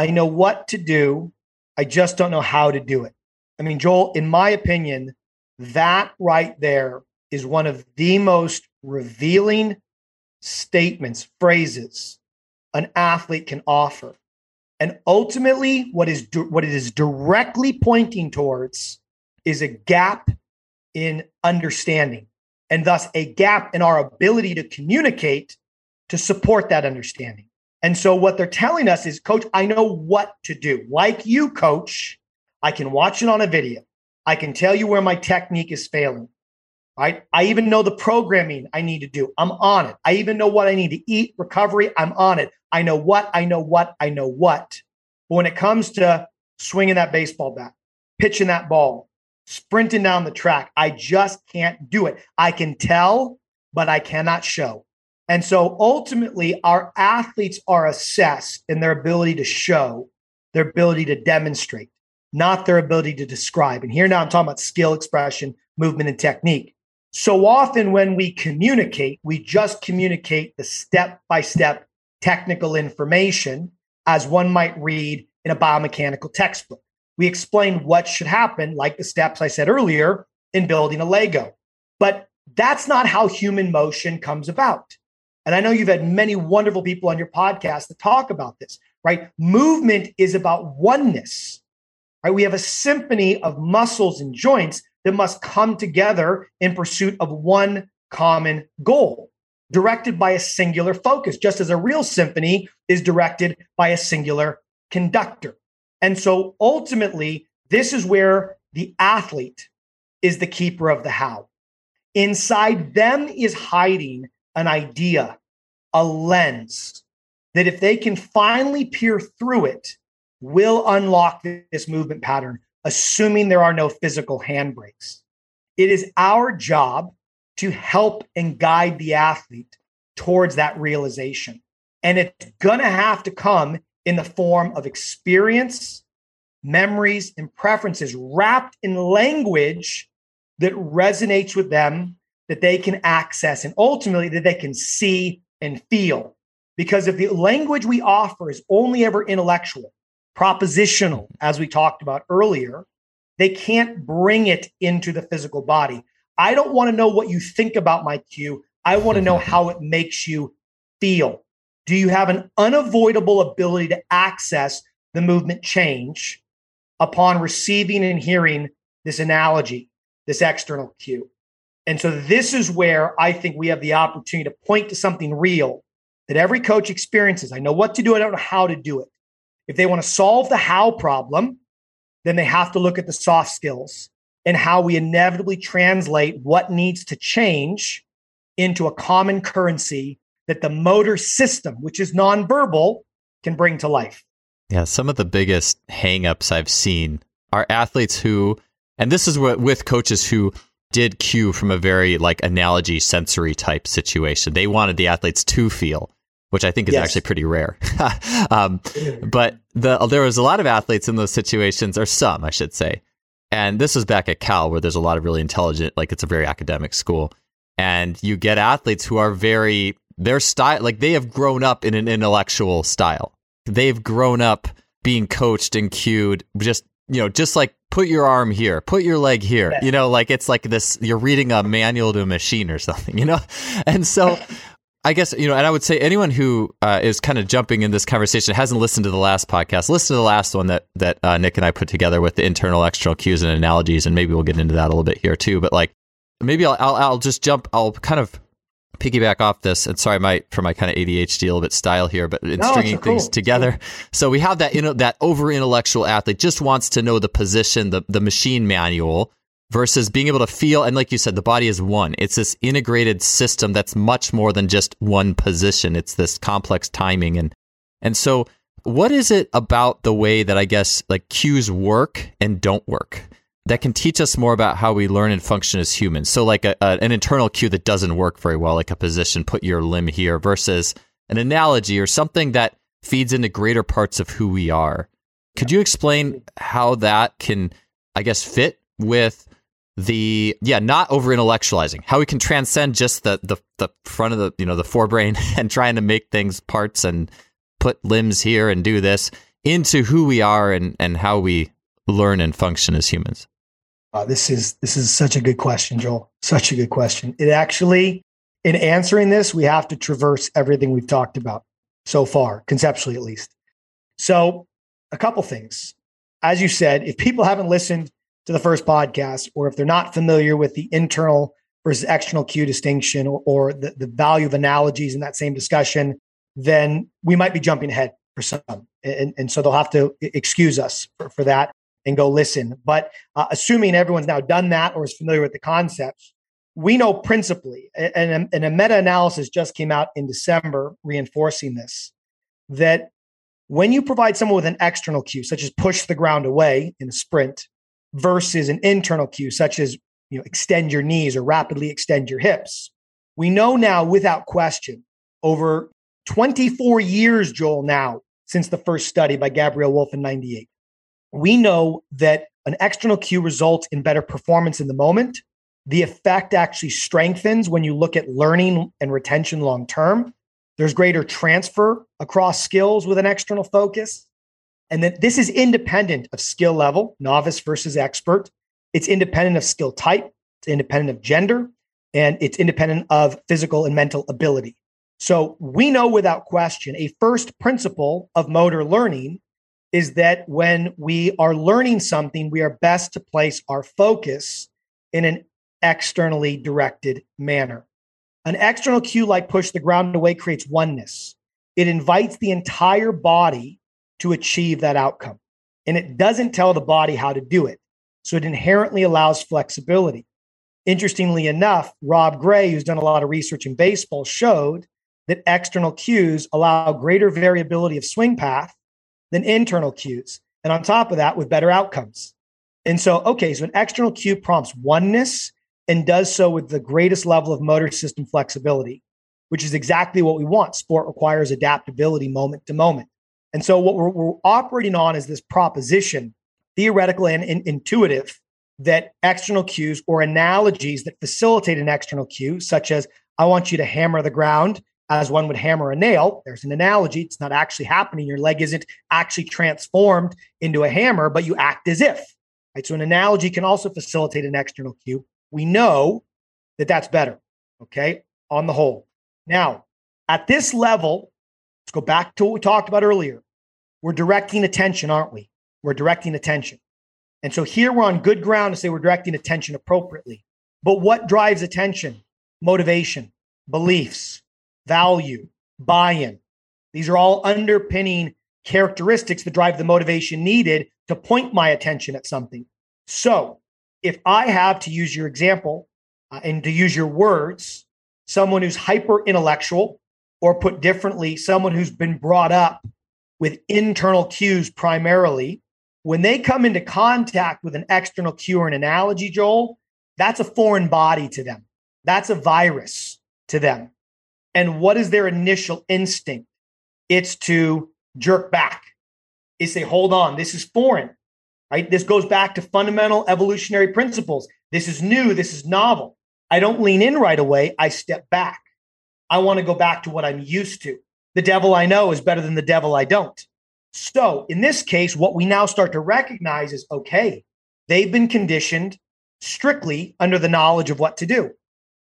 I know what to do. I just don't know how to do it. I mean, Joel, in my opinion, that right there is one of the most revealing statements, phrases an athlete can offer. And ultimately, what is what it is directly pointing towards is a gap in understanding, and thus a gap in our ability to communicate to support that understanding. And so what they're telling us is, coach, I know what to do. Like you, coach, I can watch it on a video. I can tell you where my technique is failing. Right? I even know the programming I need to do. I'm on it. I even know what I need to eat, recovery. I'm on it. I know what, I know what, I know what. But when it comes to swinging that baseball bat, pitching that ball, sprinting down the track, I just can't do it. I can tell, but I cannot show. And so ultimately, our athletes are assessed in their ability to show, their ability to demonstrate, not their ability to describe. And here now I'm talking about skill, expression, movement, and technique. So often when we communicate, we just communicate the step by step technical information as one might read in a biomechanical textbook. We explain what should happen, like the steps I said earlier in building a Lego. But that's not how human motion comes about. And I know you've had many wonderful people on your podcast that talk about this, right? Movement is about oneness, right? We have a symphony of muscles and joints that must come together in pursuit of one common goal, directed by a singular focus, just as a real symphony is directed by a singular conductor. And so ultimately, this is where the athlete is the keeper of the how. Inside them is hiding an idea, a lens that if they can finally peer through it, will unlock this movement pattern, assuming there are no physical handbrakes. It is our job to help and guide the athlete towards that realization. And it's going to have to come in the form of experience, memories, and preferences wrapped in language that resonates with them, that they can access, and ultimately that they can see and feel. Because if the language we offer is only ever intellectual, propositional, as we talked about earlier, they can't bring it into the physical body. I don't want to know what you think about my cue. I want to know how it makes you feel. Do you have an unavoidable ability to access the movement change upon receiving and hearing this analogy? this external cue. And so this is where I think we have the opportunity to point to something real that every coach experiences. I know what to do, I don't know how to do it. If they want to solve the how problem, then they have to look at the soft skills and how we inevitably translate what needs to change into a common currency that the motor system, which is nonverbal, can bring to life. Yeah, some of the biggest hangups I've seen are athletes who and this is what with coaches who did cue from a very like analogy sensory type situation. They wanted the athletes to feel, which I think is yes. actually pretty rare. um, but the, there was a lot of athletes in those situations, or some, I should say. And this was back at Cal, where there's a lot of really intelligent, like it's a very academic school, and you get athletes who are very their style, like they have grown up in an intellectual style. They've grown up being coached and cued, just you know, just like put your arm here, put your leg here. Yeah. You know, like it's like this, you're reading a manual to a machine or something, you know? And so I guess, you know, and I would say anyone who uh, is kind of jumping in this conversation hasn't listened to the last podcast, listen to the last one that, that uh, Nick and I put together with the internal, external cues and analogies. And maybe we'll get into that a little bit here too. But like, maybe I'll, I'll, I'll just jump, I'll kind of piggyback off this, and sorry, my for my kind of ADHD a little bit style here, but in no, stringing things cool. together. So we have that you know that over intellectual athlete just wants to know the position, the the machine manual, versus being able to feel. And like you said, the body is one. It's this integrated system that's much more than just one position. It's this complex timing and and so. What is it about the way that I guess like cues work and don't work? That can teach us more about how we learn and function as humans. So, like a, a, an internal cue that doesn't work very well, like a position, put your limb here, versus an analogy or something that feeds into greater parts of who we are. Could you explain how that can, I guess, fit with the yeah, not over intellectualizing, how we can transcend just the the the front of the you know the forebrain and trying to make things parts and put limbs here and do this into who we are and and how we learn and function as humans? Uh, this is this is such a good question, Joel. Such a good question. It actually, in answering this, we have to traverse everything we've talked about so far, conceptually at least. So, a couple things. As you said, if people haven't listened to the first podcast, or if they're not familiar with the internal versus external cue distinction, or, or the, the value of analogies in that same discussion, then we might be jumping ahead for some, and, and so they'll have to excuse us for, for that and go listen. But uh, assuming everyone's now done that or is familiar with the concepts, we know principally, and, and a meta analysis just came out in December reinforcing this, that when you provide someone with an external cue, such as push the ground away in a sprint, versus an internal cue, such as you know, extend your knees or rapidly extend your hips, we know now without question over 24 years, Joel, now since the first study by Gabriele Wulf in 98, we know that an external cue results in better performance in the moment The effect actually strengthens when you look at learning and retention long term. There's greater transfer across skills with an external focus. And that this is independent of skill level, novice versus expert. It's independent of skill type, it's independent of gender, and it's independent of physical and mental ability. So we know without question a first principle of motor learning is that when we are learning something, we are best to place our focus in an externally directed manner. An external cue like push the ground away creates oneness. It invites the entire body to achieve that outcome. And it doesn't tell the body how to do it. So it inherently allows flexibility. Interestingly enough, Rob Gray, who's done a lot of research in baseball, showed that external cues allow greater variability of swing path than internal cues. And on top of that, with better outcomes. And so, okay, so an external cue prompts oneness and does so with the greatest level of motor system flexibility, which is exactly what we want. Sport requires adaptability moment to moment. And so, what we're, we're operating on is this proposition, theoretical and in, intuitive, that external cues or analogies that facilitate an external cue, such as I want you to hammer the ground as one would hammer a nail. There's an analogy. It's not actually happening. Your leg isn't actually transformed into a hammer, but you act as if. Right? So an analogy can also facilitate an external cue. We know that that's better. Okay. On the whole. Now, at this level, let's go back to what we talked about earlier. We're directing attention, aren't we? We're directing attention. And so here we're on good ground to say we're directing attention appropriately. But what drives attention? Motivation, beliefs, value, buy in. These are all underpinning characteristics that drive the motivation needed to point my attention at something. So, if I have to use your example uh, and to use your words, someone who's hyper intellectual, or put differently, someone who's been brought up with internal cues primarily, when they come into contact with an external cue or an analogy, Joel, that's a foreign body to them. That's a virus to them. And what is their initial instinct? It's to jerk back. Is say, hold on, this is foreign, right? This goes back to fundamental evolutionary principles. This is new, this is novel. I don't lean in right away, I step back. I want to go back to what I'm used to. The devil I know is better than the devil I don't. So, in this case, what we now start to recognize is okay, they've been conditioned strictly under the knowledge of what to do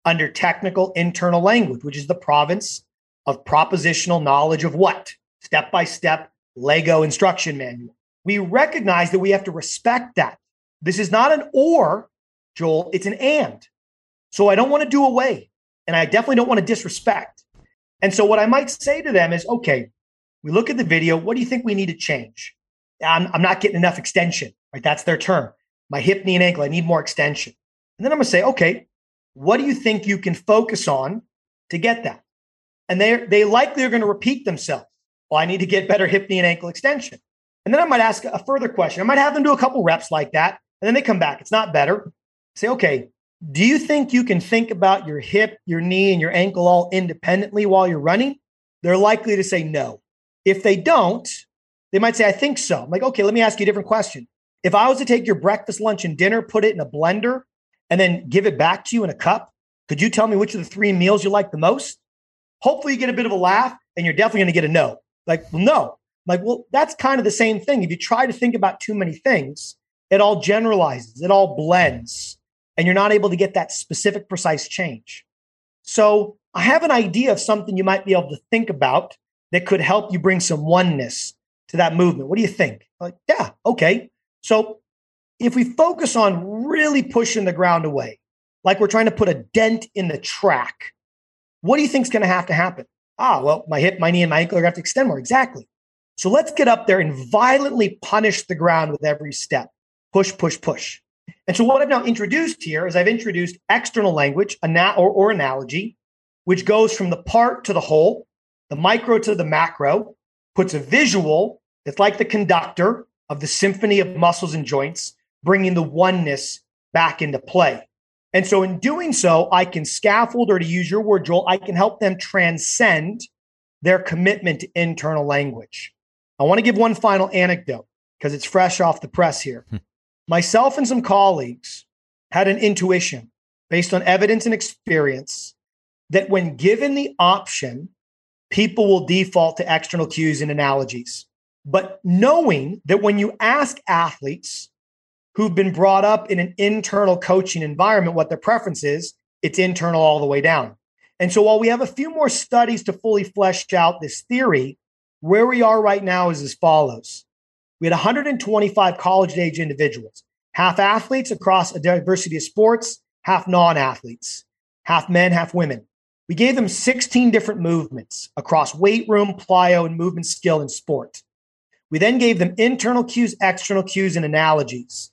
under technical internal language, which is the province of propositional knowledge of what? Step by step Lego instruction manual. We recognize that we have to respect that. This is not an or, Joel, it's an and. So I don't want to do away. And I definitely don't want to disrespect. And so what I might say to them is okay, we look at the video. What do you think we need to change? I'm, I'm not getting enough extension, right? That's their term. My hip, knee, and ankle, I need more extension. And then I'm going to say, okay, what do you think you can focus on to get that? And they they likely are going to repeat themselves. Well, I need to get better hip, knee, and ankle extension. And then I might ask a further question. I might have them do a couple reps like that. And then they come back. It's not better. Say, okay, do you think you can think about your hip, your knee, and your ankle all independently while you're running? They're likely to say no. If they don't, they might say, I think so. I'm like, okay, let me ask you a different question. If I was to take your breakfast, lunch, and dinner, put it in a blender, and then give it back to you in a cup, could you tell me which of the three meals you like the most? Hopefully, you get a bit of a laugh and you're definitely going to get a no. Like, well, no. Like, well, that's kind of the same thing. If you try to think about too many things, it all generalizes, it all blends, and you're not able to get that specific, precise change. So, I have an idea of something you might be able to think about that could help you bring some oneness to that movement. What do you think? Like, yeah, okay. So, if we focus on really pushing the ground away, like we're trying to put a dent in the track, what do you think is going to have to happen? Ah, well, my hip, my knee, and my ankle are going to have to extend more. Exactly. So let's get up there and violently punish the ground with every step. Push, push, push. And so what I've now introduced here is I've introduced external language ana- or, or analogy, which goes from the part to the whole, the micro to the macro, puts a visual that's like the conductor of the symphony of muscles and joints, bringing the oneness back into play. And so, in doing so, I can scaffold, or to use your word, Joel, I can help them transcend their commitment to internal language. I want to give one final anecdote because it's fresh off the press here. Hmm. Myself and some colleagues had an intuition based on evidence and experience that when given the option, people will default to external cues and analogies. But knowing that when you ask athletes who've been brought up in an internal coaching environment what their preference is, it's internal all the way down. And so while we have a few more studies to fully flesh out this theory, where we are right now is as follows. We had 125 college age individuals, half athletes across a diversity of sports, half non athletes, half men, half women. We gave them 16 different movements across weight room, plyo, and movement skill and sport. We then gave them internal cues, external cues, and analogies.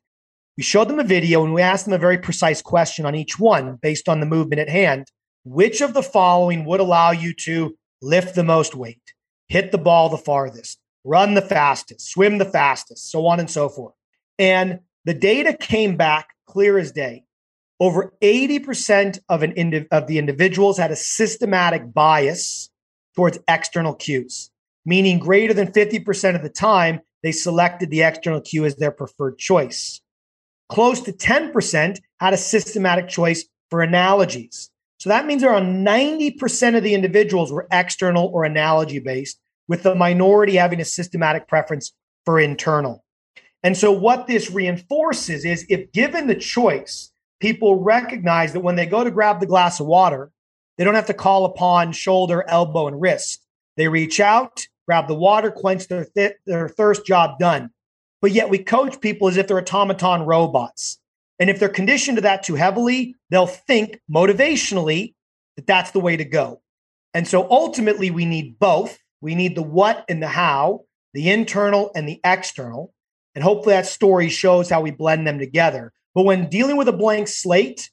We showed them a video and we asked them a very precise question on each one based on the movement at hand. Which of the following would allow you to lift the most weight, hit the ball the farthest, run the fastest, swim the fastest, so on and so forth? And the data came back clear as day. Over 80% of, an indi- of the individuals had a systematic bias towards external cues, meaning greater than 50% of the time, they selected the external cue as their preferred choice. Close to 10% had a systematic choice for analogies. So that means around 90% of the individuals were external or analogy based, with the minority having a systematic preference for internal. And so, what this reinforces is if given the choice, people recognize that when they go to grab the glass of water, they don't have to call upon shoulder, elbow, and wrist. They reach out, grab the water, quench their, th- their thirst, job done. But yet we coach people as if they're automaton robots. And if they're conditioned to that too heavily, they'll think motivationally that that's the way to go. And so ultimately, we need both. We need the what and the how, the internal and the external. And hopefully, that story shows how we blend them together. But when dealing with a blank slate,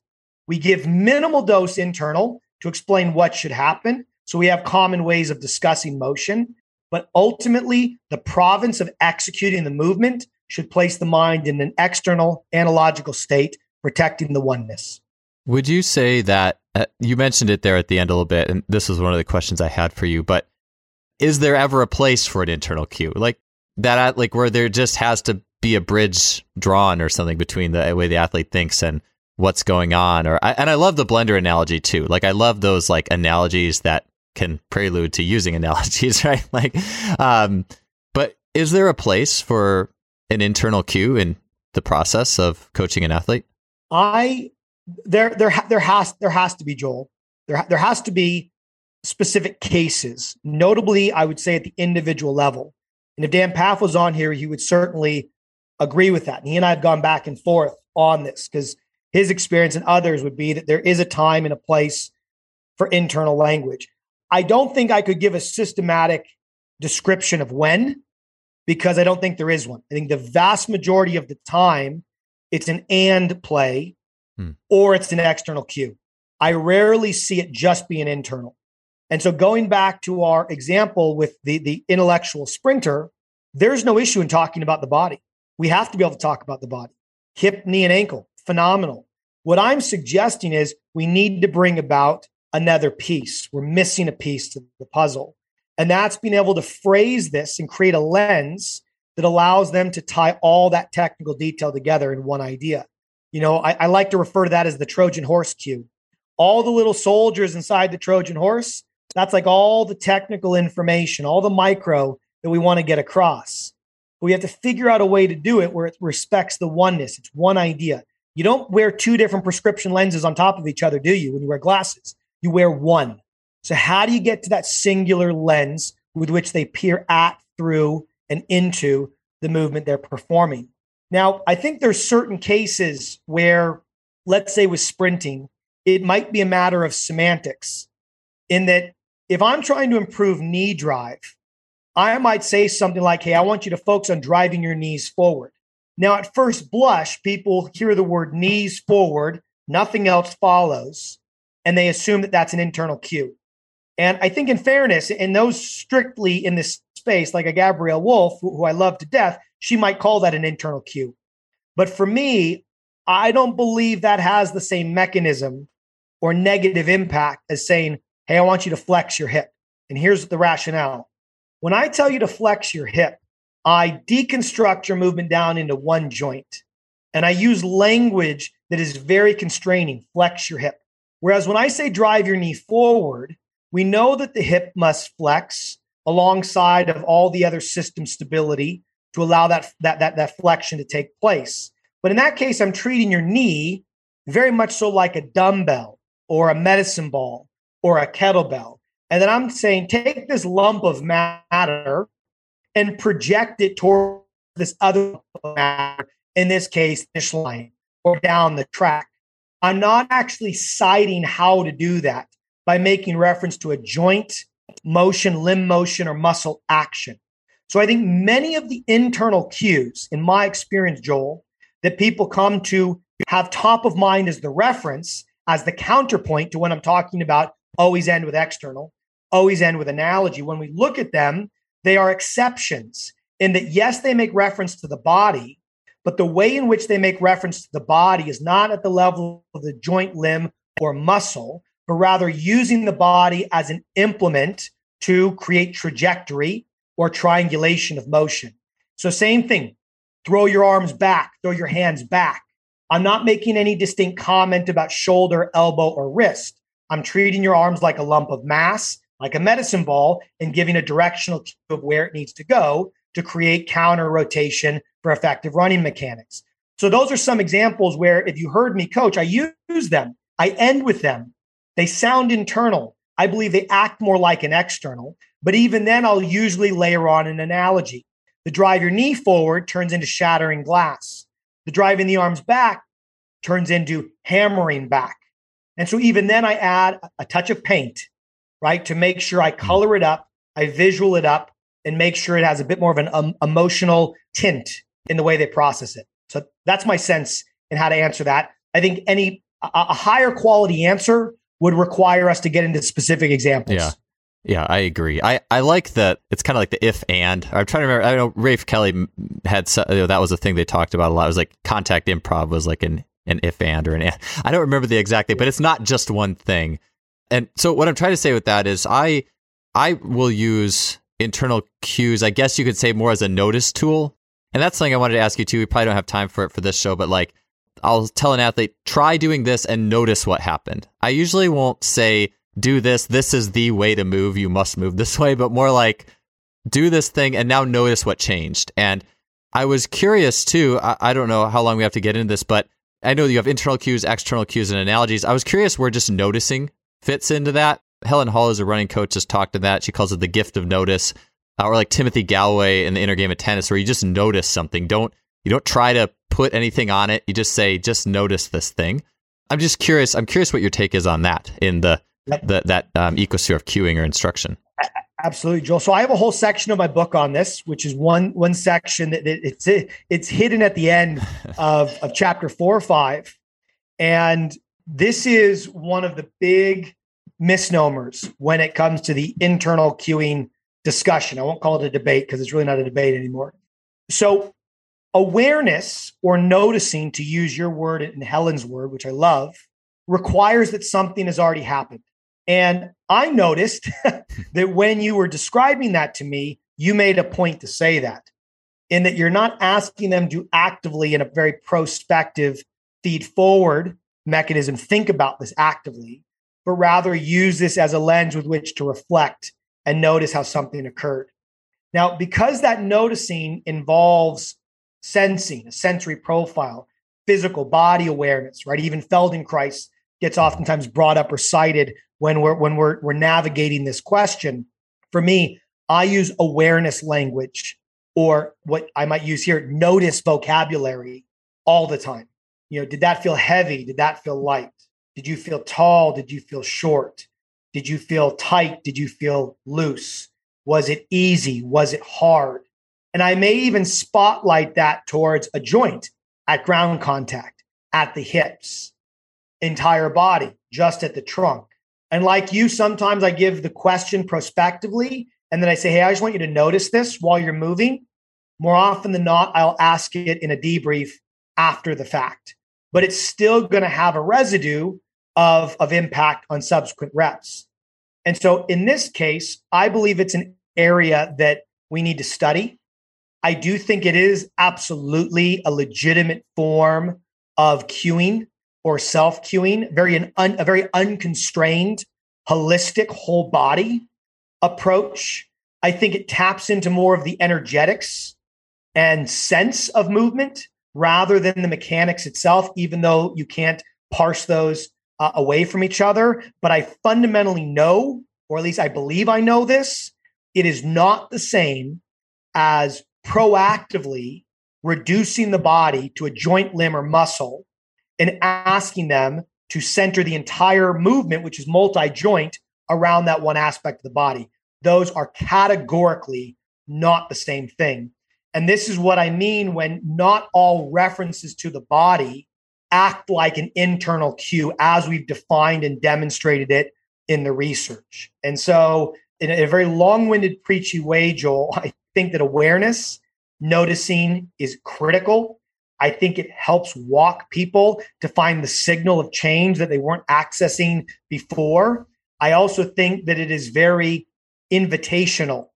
we give minimal dose internal to explain what should happen. So we have common ways of discussing motion. But ultimately, the province of executing the movement should place the mind in an external analogical state, protecting the oneness. Would you say that uh, you mentioned it there at the end a little bit, and this was one of the questions I had for you, but is there ever a place for an internal cue like that, like where there just has to be a bridge drawn or something between the way the athlete thinks and what's going on? Or and I love the blender analogy too. Like I love those like analogies that can prelude to using analogies, right? Like, um, but is there a place for an internal cue in the process of coaching an athlete? I there there there has there has to be Joel. There there has to be specific cases. Notably, I would say at the individual level. And if Dan Pfaff was on here, he would certainly agree with that. And he and I have gone back and forth on this because his experience and others would be that there is a time and a place for internal language. I don't think I could give a systematic description of when because I don't think there is one. I think the vast majority of the time it's an and play hmm. or it's an external cue. I rarely see it just being internal. And so going back to our example with the, the intellectual sprinter, there's no issue in talking about the body. We have to be able to talk about the body. Hip, knee, and ankle, phenomenal. What I'm suggesting is we need to bring about another piece. We're missing a piece to the puzzle. And that's being able to phrase this and create a lens that allows them to tie all that technical detail together in one idea. You know, I, I like to refer to that as the Trojan horse cue. All the little soldiers inside the Trojan horse, that's like all the technical information, all the micro that we want to get across. But we have to figure out a way to do it where it respects the oneness. It's one idea. You don't wear two different prescription lenses on top of each other, do you, when you wear glasses? You wear one. So, how do you get to that singular lens with which they peer at, through, and into the movement they're performing? Now, I think there's certain cases where, let's say with sprinting, it might be a matter of semantics in that if I'm trying to improve knee drive, I might say something like, Hey, I want you to focus on driving your knees forward. Now, at first blush, people hear the word knees forward, nothing else follows and they assume that that's an internal cue. And I think, in fairness, in those strictly in this space, like a Gabriele Wulf, who I love to death, she might call that an internal cue. But for me, I don't believe that has the same mechanism or negative impact as saying, Hey, I want you to flex your hip. And here's the rationale. When I tell you to flex your hip, I deconstruct your movement down into one joint. And I use language that is very constraining flex your hip. Whereas when I say drive your knee forward, we know that the hip must flex alongside of all the other system stability to allow that, that, that, that flexion to take place. But in that case, I'm treating your knee very much so like a dumbbell or a medicine ball or a kettlebell. And then I'm saying, take this lump of matter and project it toward this other matter, in this case, finish line or down the track. I'm not actually citing how to do that by making reference to a joint motion, limb motion, or muscle action. So I think many of the internal cues, in my experience, Joel, that people come to have top of mind as the reference, as the counterpoint to when I'm talking about always end with external, always end with analogy. When we look at them, they are exceptions in that, yes, they make reference to the body, but the way in which they make reference to the body is not at the level of the joint, limb, or muscle, but rather using the body as an implement to create trajectory or triangulation of motion. So, same thing throw your arms back, throw your hands back. I'm not making any distinct comment about shoulder, elbow, or wrist. I'm treating your arms like a lump of mass, like a medicine ball, and giving a directional cue of where it needs to go to create counter rotation for effective running mechanics. So, those are some examples where if you heard me coach, I use them, I end with them. They sound internal. I believe they act more like an external, but even then, I'll usually layer on an analogy. The drive your knee forward turns into shattering glass. The driving the arms back turns into hammering back. And so even then, I add a touch of paint, right, to make sure I hmm. color it up, I visual it up, and make sure it has a bit more of an um, emotional tint in the way they process it. So that's my sense in how to answer that. I think any a, a higher quality answer would require us to get into specific examples. Yeah. Yeah, I agree. I, I like that. It's kind of like the if and. I'm trying to remember. I know Rafe Kelly had you know, that was a thing they talked about a lot. It was like contact improv was like an an if and or an. And. I don't remember the exact thing, but it's not just one thing. And so what I'm trying to say with that is I I will use internal cues. I guess you could say more as a notice tool. And that's something I wanted to ask you too. We probably don't have time for it for this show, but like I'll tell an athlete try doing this and notice what happened. I usually won't say do this. This is the way to move. You must move this way, but more like do this thing and now notice what changed. And I was curious too. I, I don't know how long we have to get into this, but I know you have internal cues, external cues, and analogies. I was curious where just noticing fits into that. Helen Hall is a running coach, just talked to that. She calls it the gift of notice, uh, or like Timothy Gallwey in the inner game of tennis, where you just notice something. Don't you don't try to put anything on it. You just say, just notice this thing. I'm just curious. I'm curious what your take is on that in the that that um, ecosphere of cueing or instruction. Absolutely, Joel. So I have a whole section of my book on this, which is one one section that it's it's hidden at the end of of chapter four or five, and this is one of the big misnomers when it comes to the internal cueing discussion. I won't call it a debate because it's really not a debate anymore. So awareness or noticing, to use your word and Helen's word, which I love, requires that something has already happened. And I noticed that when you were describing that to me, you made a point to say that, in that you're not asking them to actively, in a very prospective, feed forward mechanism, think about this actively, but rather use this as a lens with which to reflect and notice how something occurred. Now, because that noticing involves sensing, a sensory profile, physical body awareness, right? Even Feldenkrais gets oftentimes brought up or cited when we're when we're we're navigating this question. For me, I use awareness language or what I might use here, notice vocabulary all the time. You know, did that feel heavy? Did that feel light? Did you feel tall? Did you feel short? Did you feel tight? Did you feel loose? Was it easy? Was it hard? And I may even spotlight that towards a joint at ground contact, at the hips, entire body, just at the trunk. And like you, sometimes I give the question prospectively, and then I say, Hey, I just want you to notice this while you're moving. More often than not, I'll ask it in a debrief after the fact, but it's still going to have a residue of, of impact on subsequent reps. And so in this case, I believe it's an area that we need to study. I do think it is absolutely a legitimate form of cueing or self cueing, very an un, a very unconstrained, holistic, whole body approach. I think it taps into more of the energetics and sense of movement rather than the mechanics itself, even though you can't parse those uh, away from each other. But I fundamentally know, or at least I believe I know this, it is not the same as proactively reducing the body to a joint limb or muscle and asking them to center the entire movement, which is multi joint, around that one aspect of the body. Those are categorically not the same thing. And this is what I mean when not all references to the body act like an internal cue as we've defined and demonstrated it in the research. And so, in a very long winded, preachy way, Joel, I think that awareness, noticing is critical. I think it helps walk people to find the signal of change that they weren't accessing before. I also think that it is very invitational,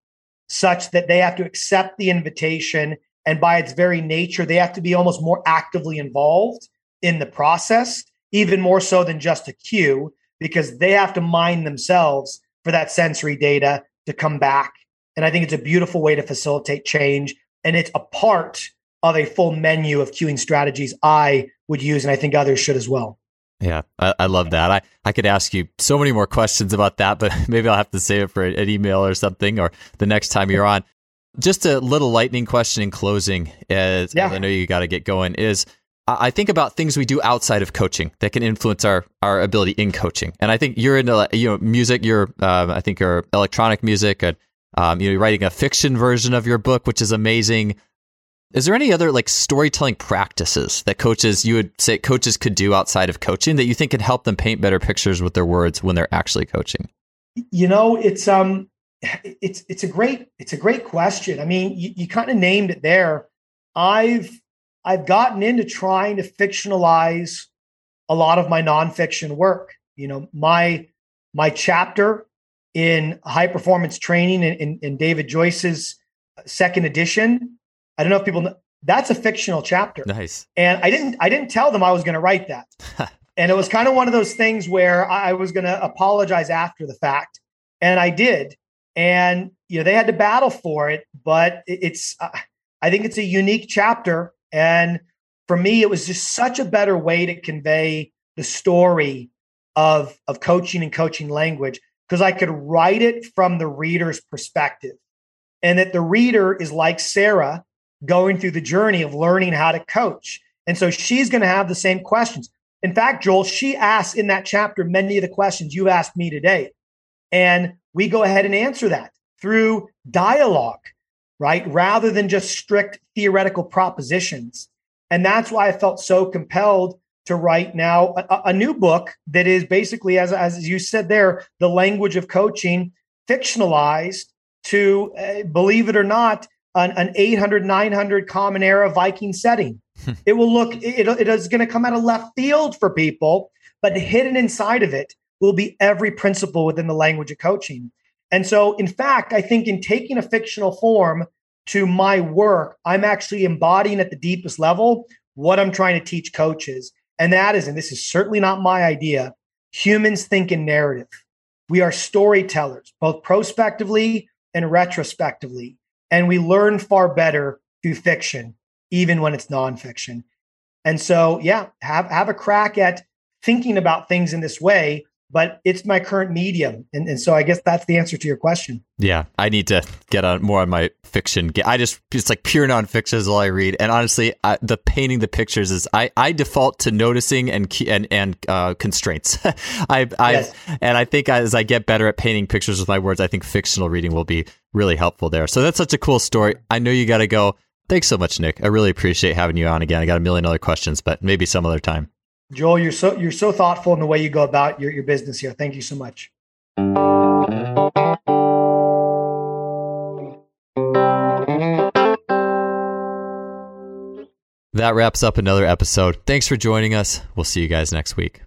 such that they have to accept the invitation. And by its very nature, they have to be almost more actively involved in the process, even more so than just a cue, because they have to mind themselves for that sensory data to come back. And I think it's a beautiful way to facilitate change. And it's a part of a full menu of cueing strategies I would use, and I think others should as well. Yeah, I, I, love that. I, I could ask you so many more questions about that, but maybe I'll have to save it for an email or something or the next time you're on. Just a little lightning question in closing, as, yeah. as I know you got to get going, is I think about things we do outside of coaching that can influence our, our ability in coaching. And I think you're into you know music. You're uh, I think you're electronic music. And, um, you're writing a fiction version of your book, which is amazing. Is there any other like storytelling practices that coaches you would say coaches could do outside of coaching that you think can help them paint better pictures with their words when they're actually coaching? You know, it's um it's it's a great it's a great question. I mean, you, you kind of named it there. I've I've gotten into trying to fictionalize a lot of my nonfiction work. You know, my my chapter in high performance training in, in, in David Joyce's second edition I don't know if people know that's a fictional chapter. Nice. And I didn't I didn't tell them I was going to write that. and it was kind of one of those things where I was going to apologize after the fact, and I did. And you know they had to battle for it, but it's uh, I think it's a unique chapter, and for me it was just such a better way to convey the story of of coaching and coaching language because I could write it from the reader's perspective, and that the reader is like Sarah going through the journey of learning how to coach. And so she's going to have the same questions. In fact, Joel, she asks in that chapter many of the questions you asked me today. And we go ahead and answer that through dialogue, right? Rather than just strict theoretical propositions. And that's why I felt so compelled to write now a, a new book that is basically, as, as you said there, the language of coaching fictionalized to, uh, believe it or not, an, an 800, 900 common era Viking setting. Hmm. it will look, it, it is going to come out of left field for people, but hidden inside of it will be every principle within the language of coaching. And so, in fact, I think in taking a fictional form to my work, I'm actually embodying at the deepest level what I'm trying to teach coaches. And that is, and this is certainly not my idea, humans think in narrative. We are storytellers, both prospectively and retrospectively. And we learn far better through fiction, even when it's nonfiction. And so, yeah, have, have a crack at thinking about things in this way but it's my current medium. And, and so i guess that's the answer to your question. Yeah i need to get on more on my fiction i just it's like pure nonfiction is all i read. And honestly I, the painting the pictures is i i default to noticing and and and uh, constraints. I i yes. and i think as i get better at painting pictures with my words i think fictional reading will be really helpful there. So that's such a cool story. I know you got to go. Thanks so much nick. I really appreciate having you on again. I got a million other questions but maybe some other time Joel, you're so you're so thoughtful in the way you go about your, your business here. Thank you so much. That wraps up another episode. Thanks for joining us. We'll see you guys next week.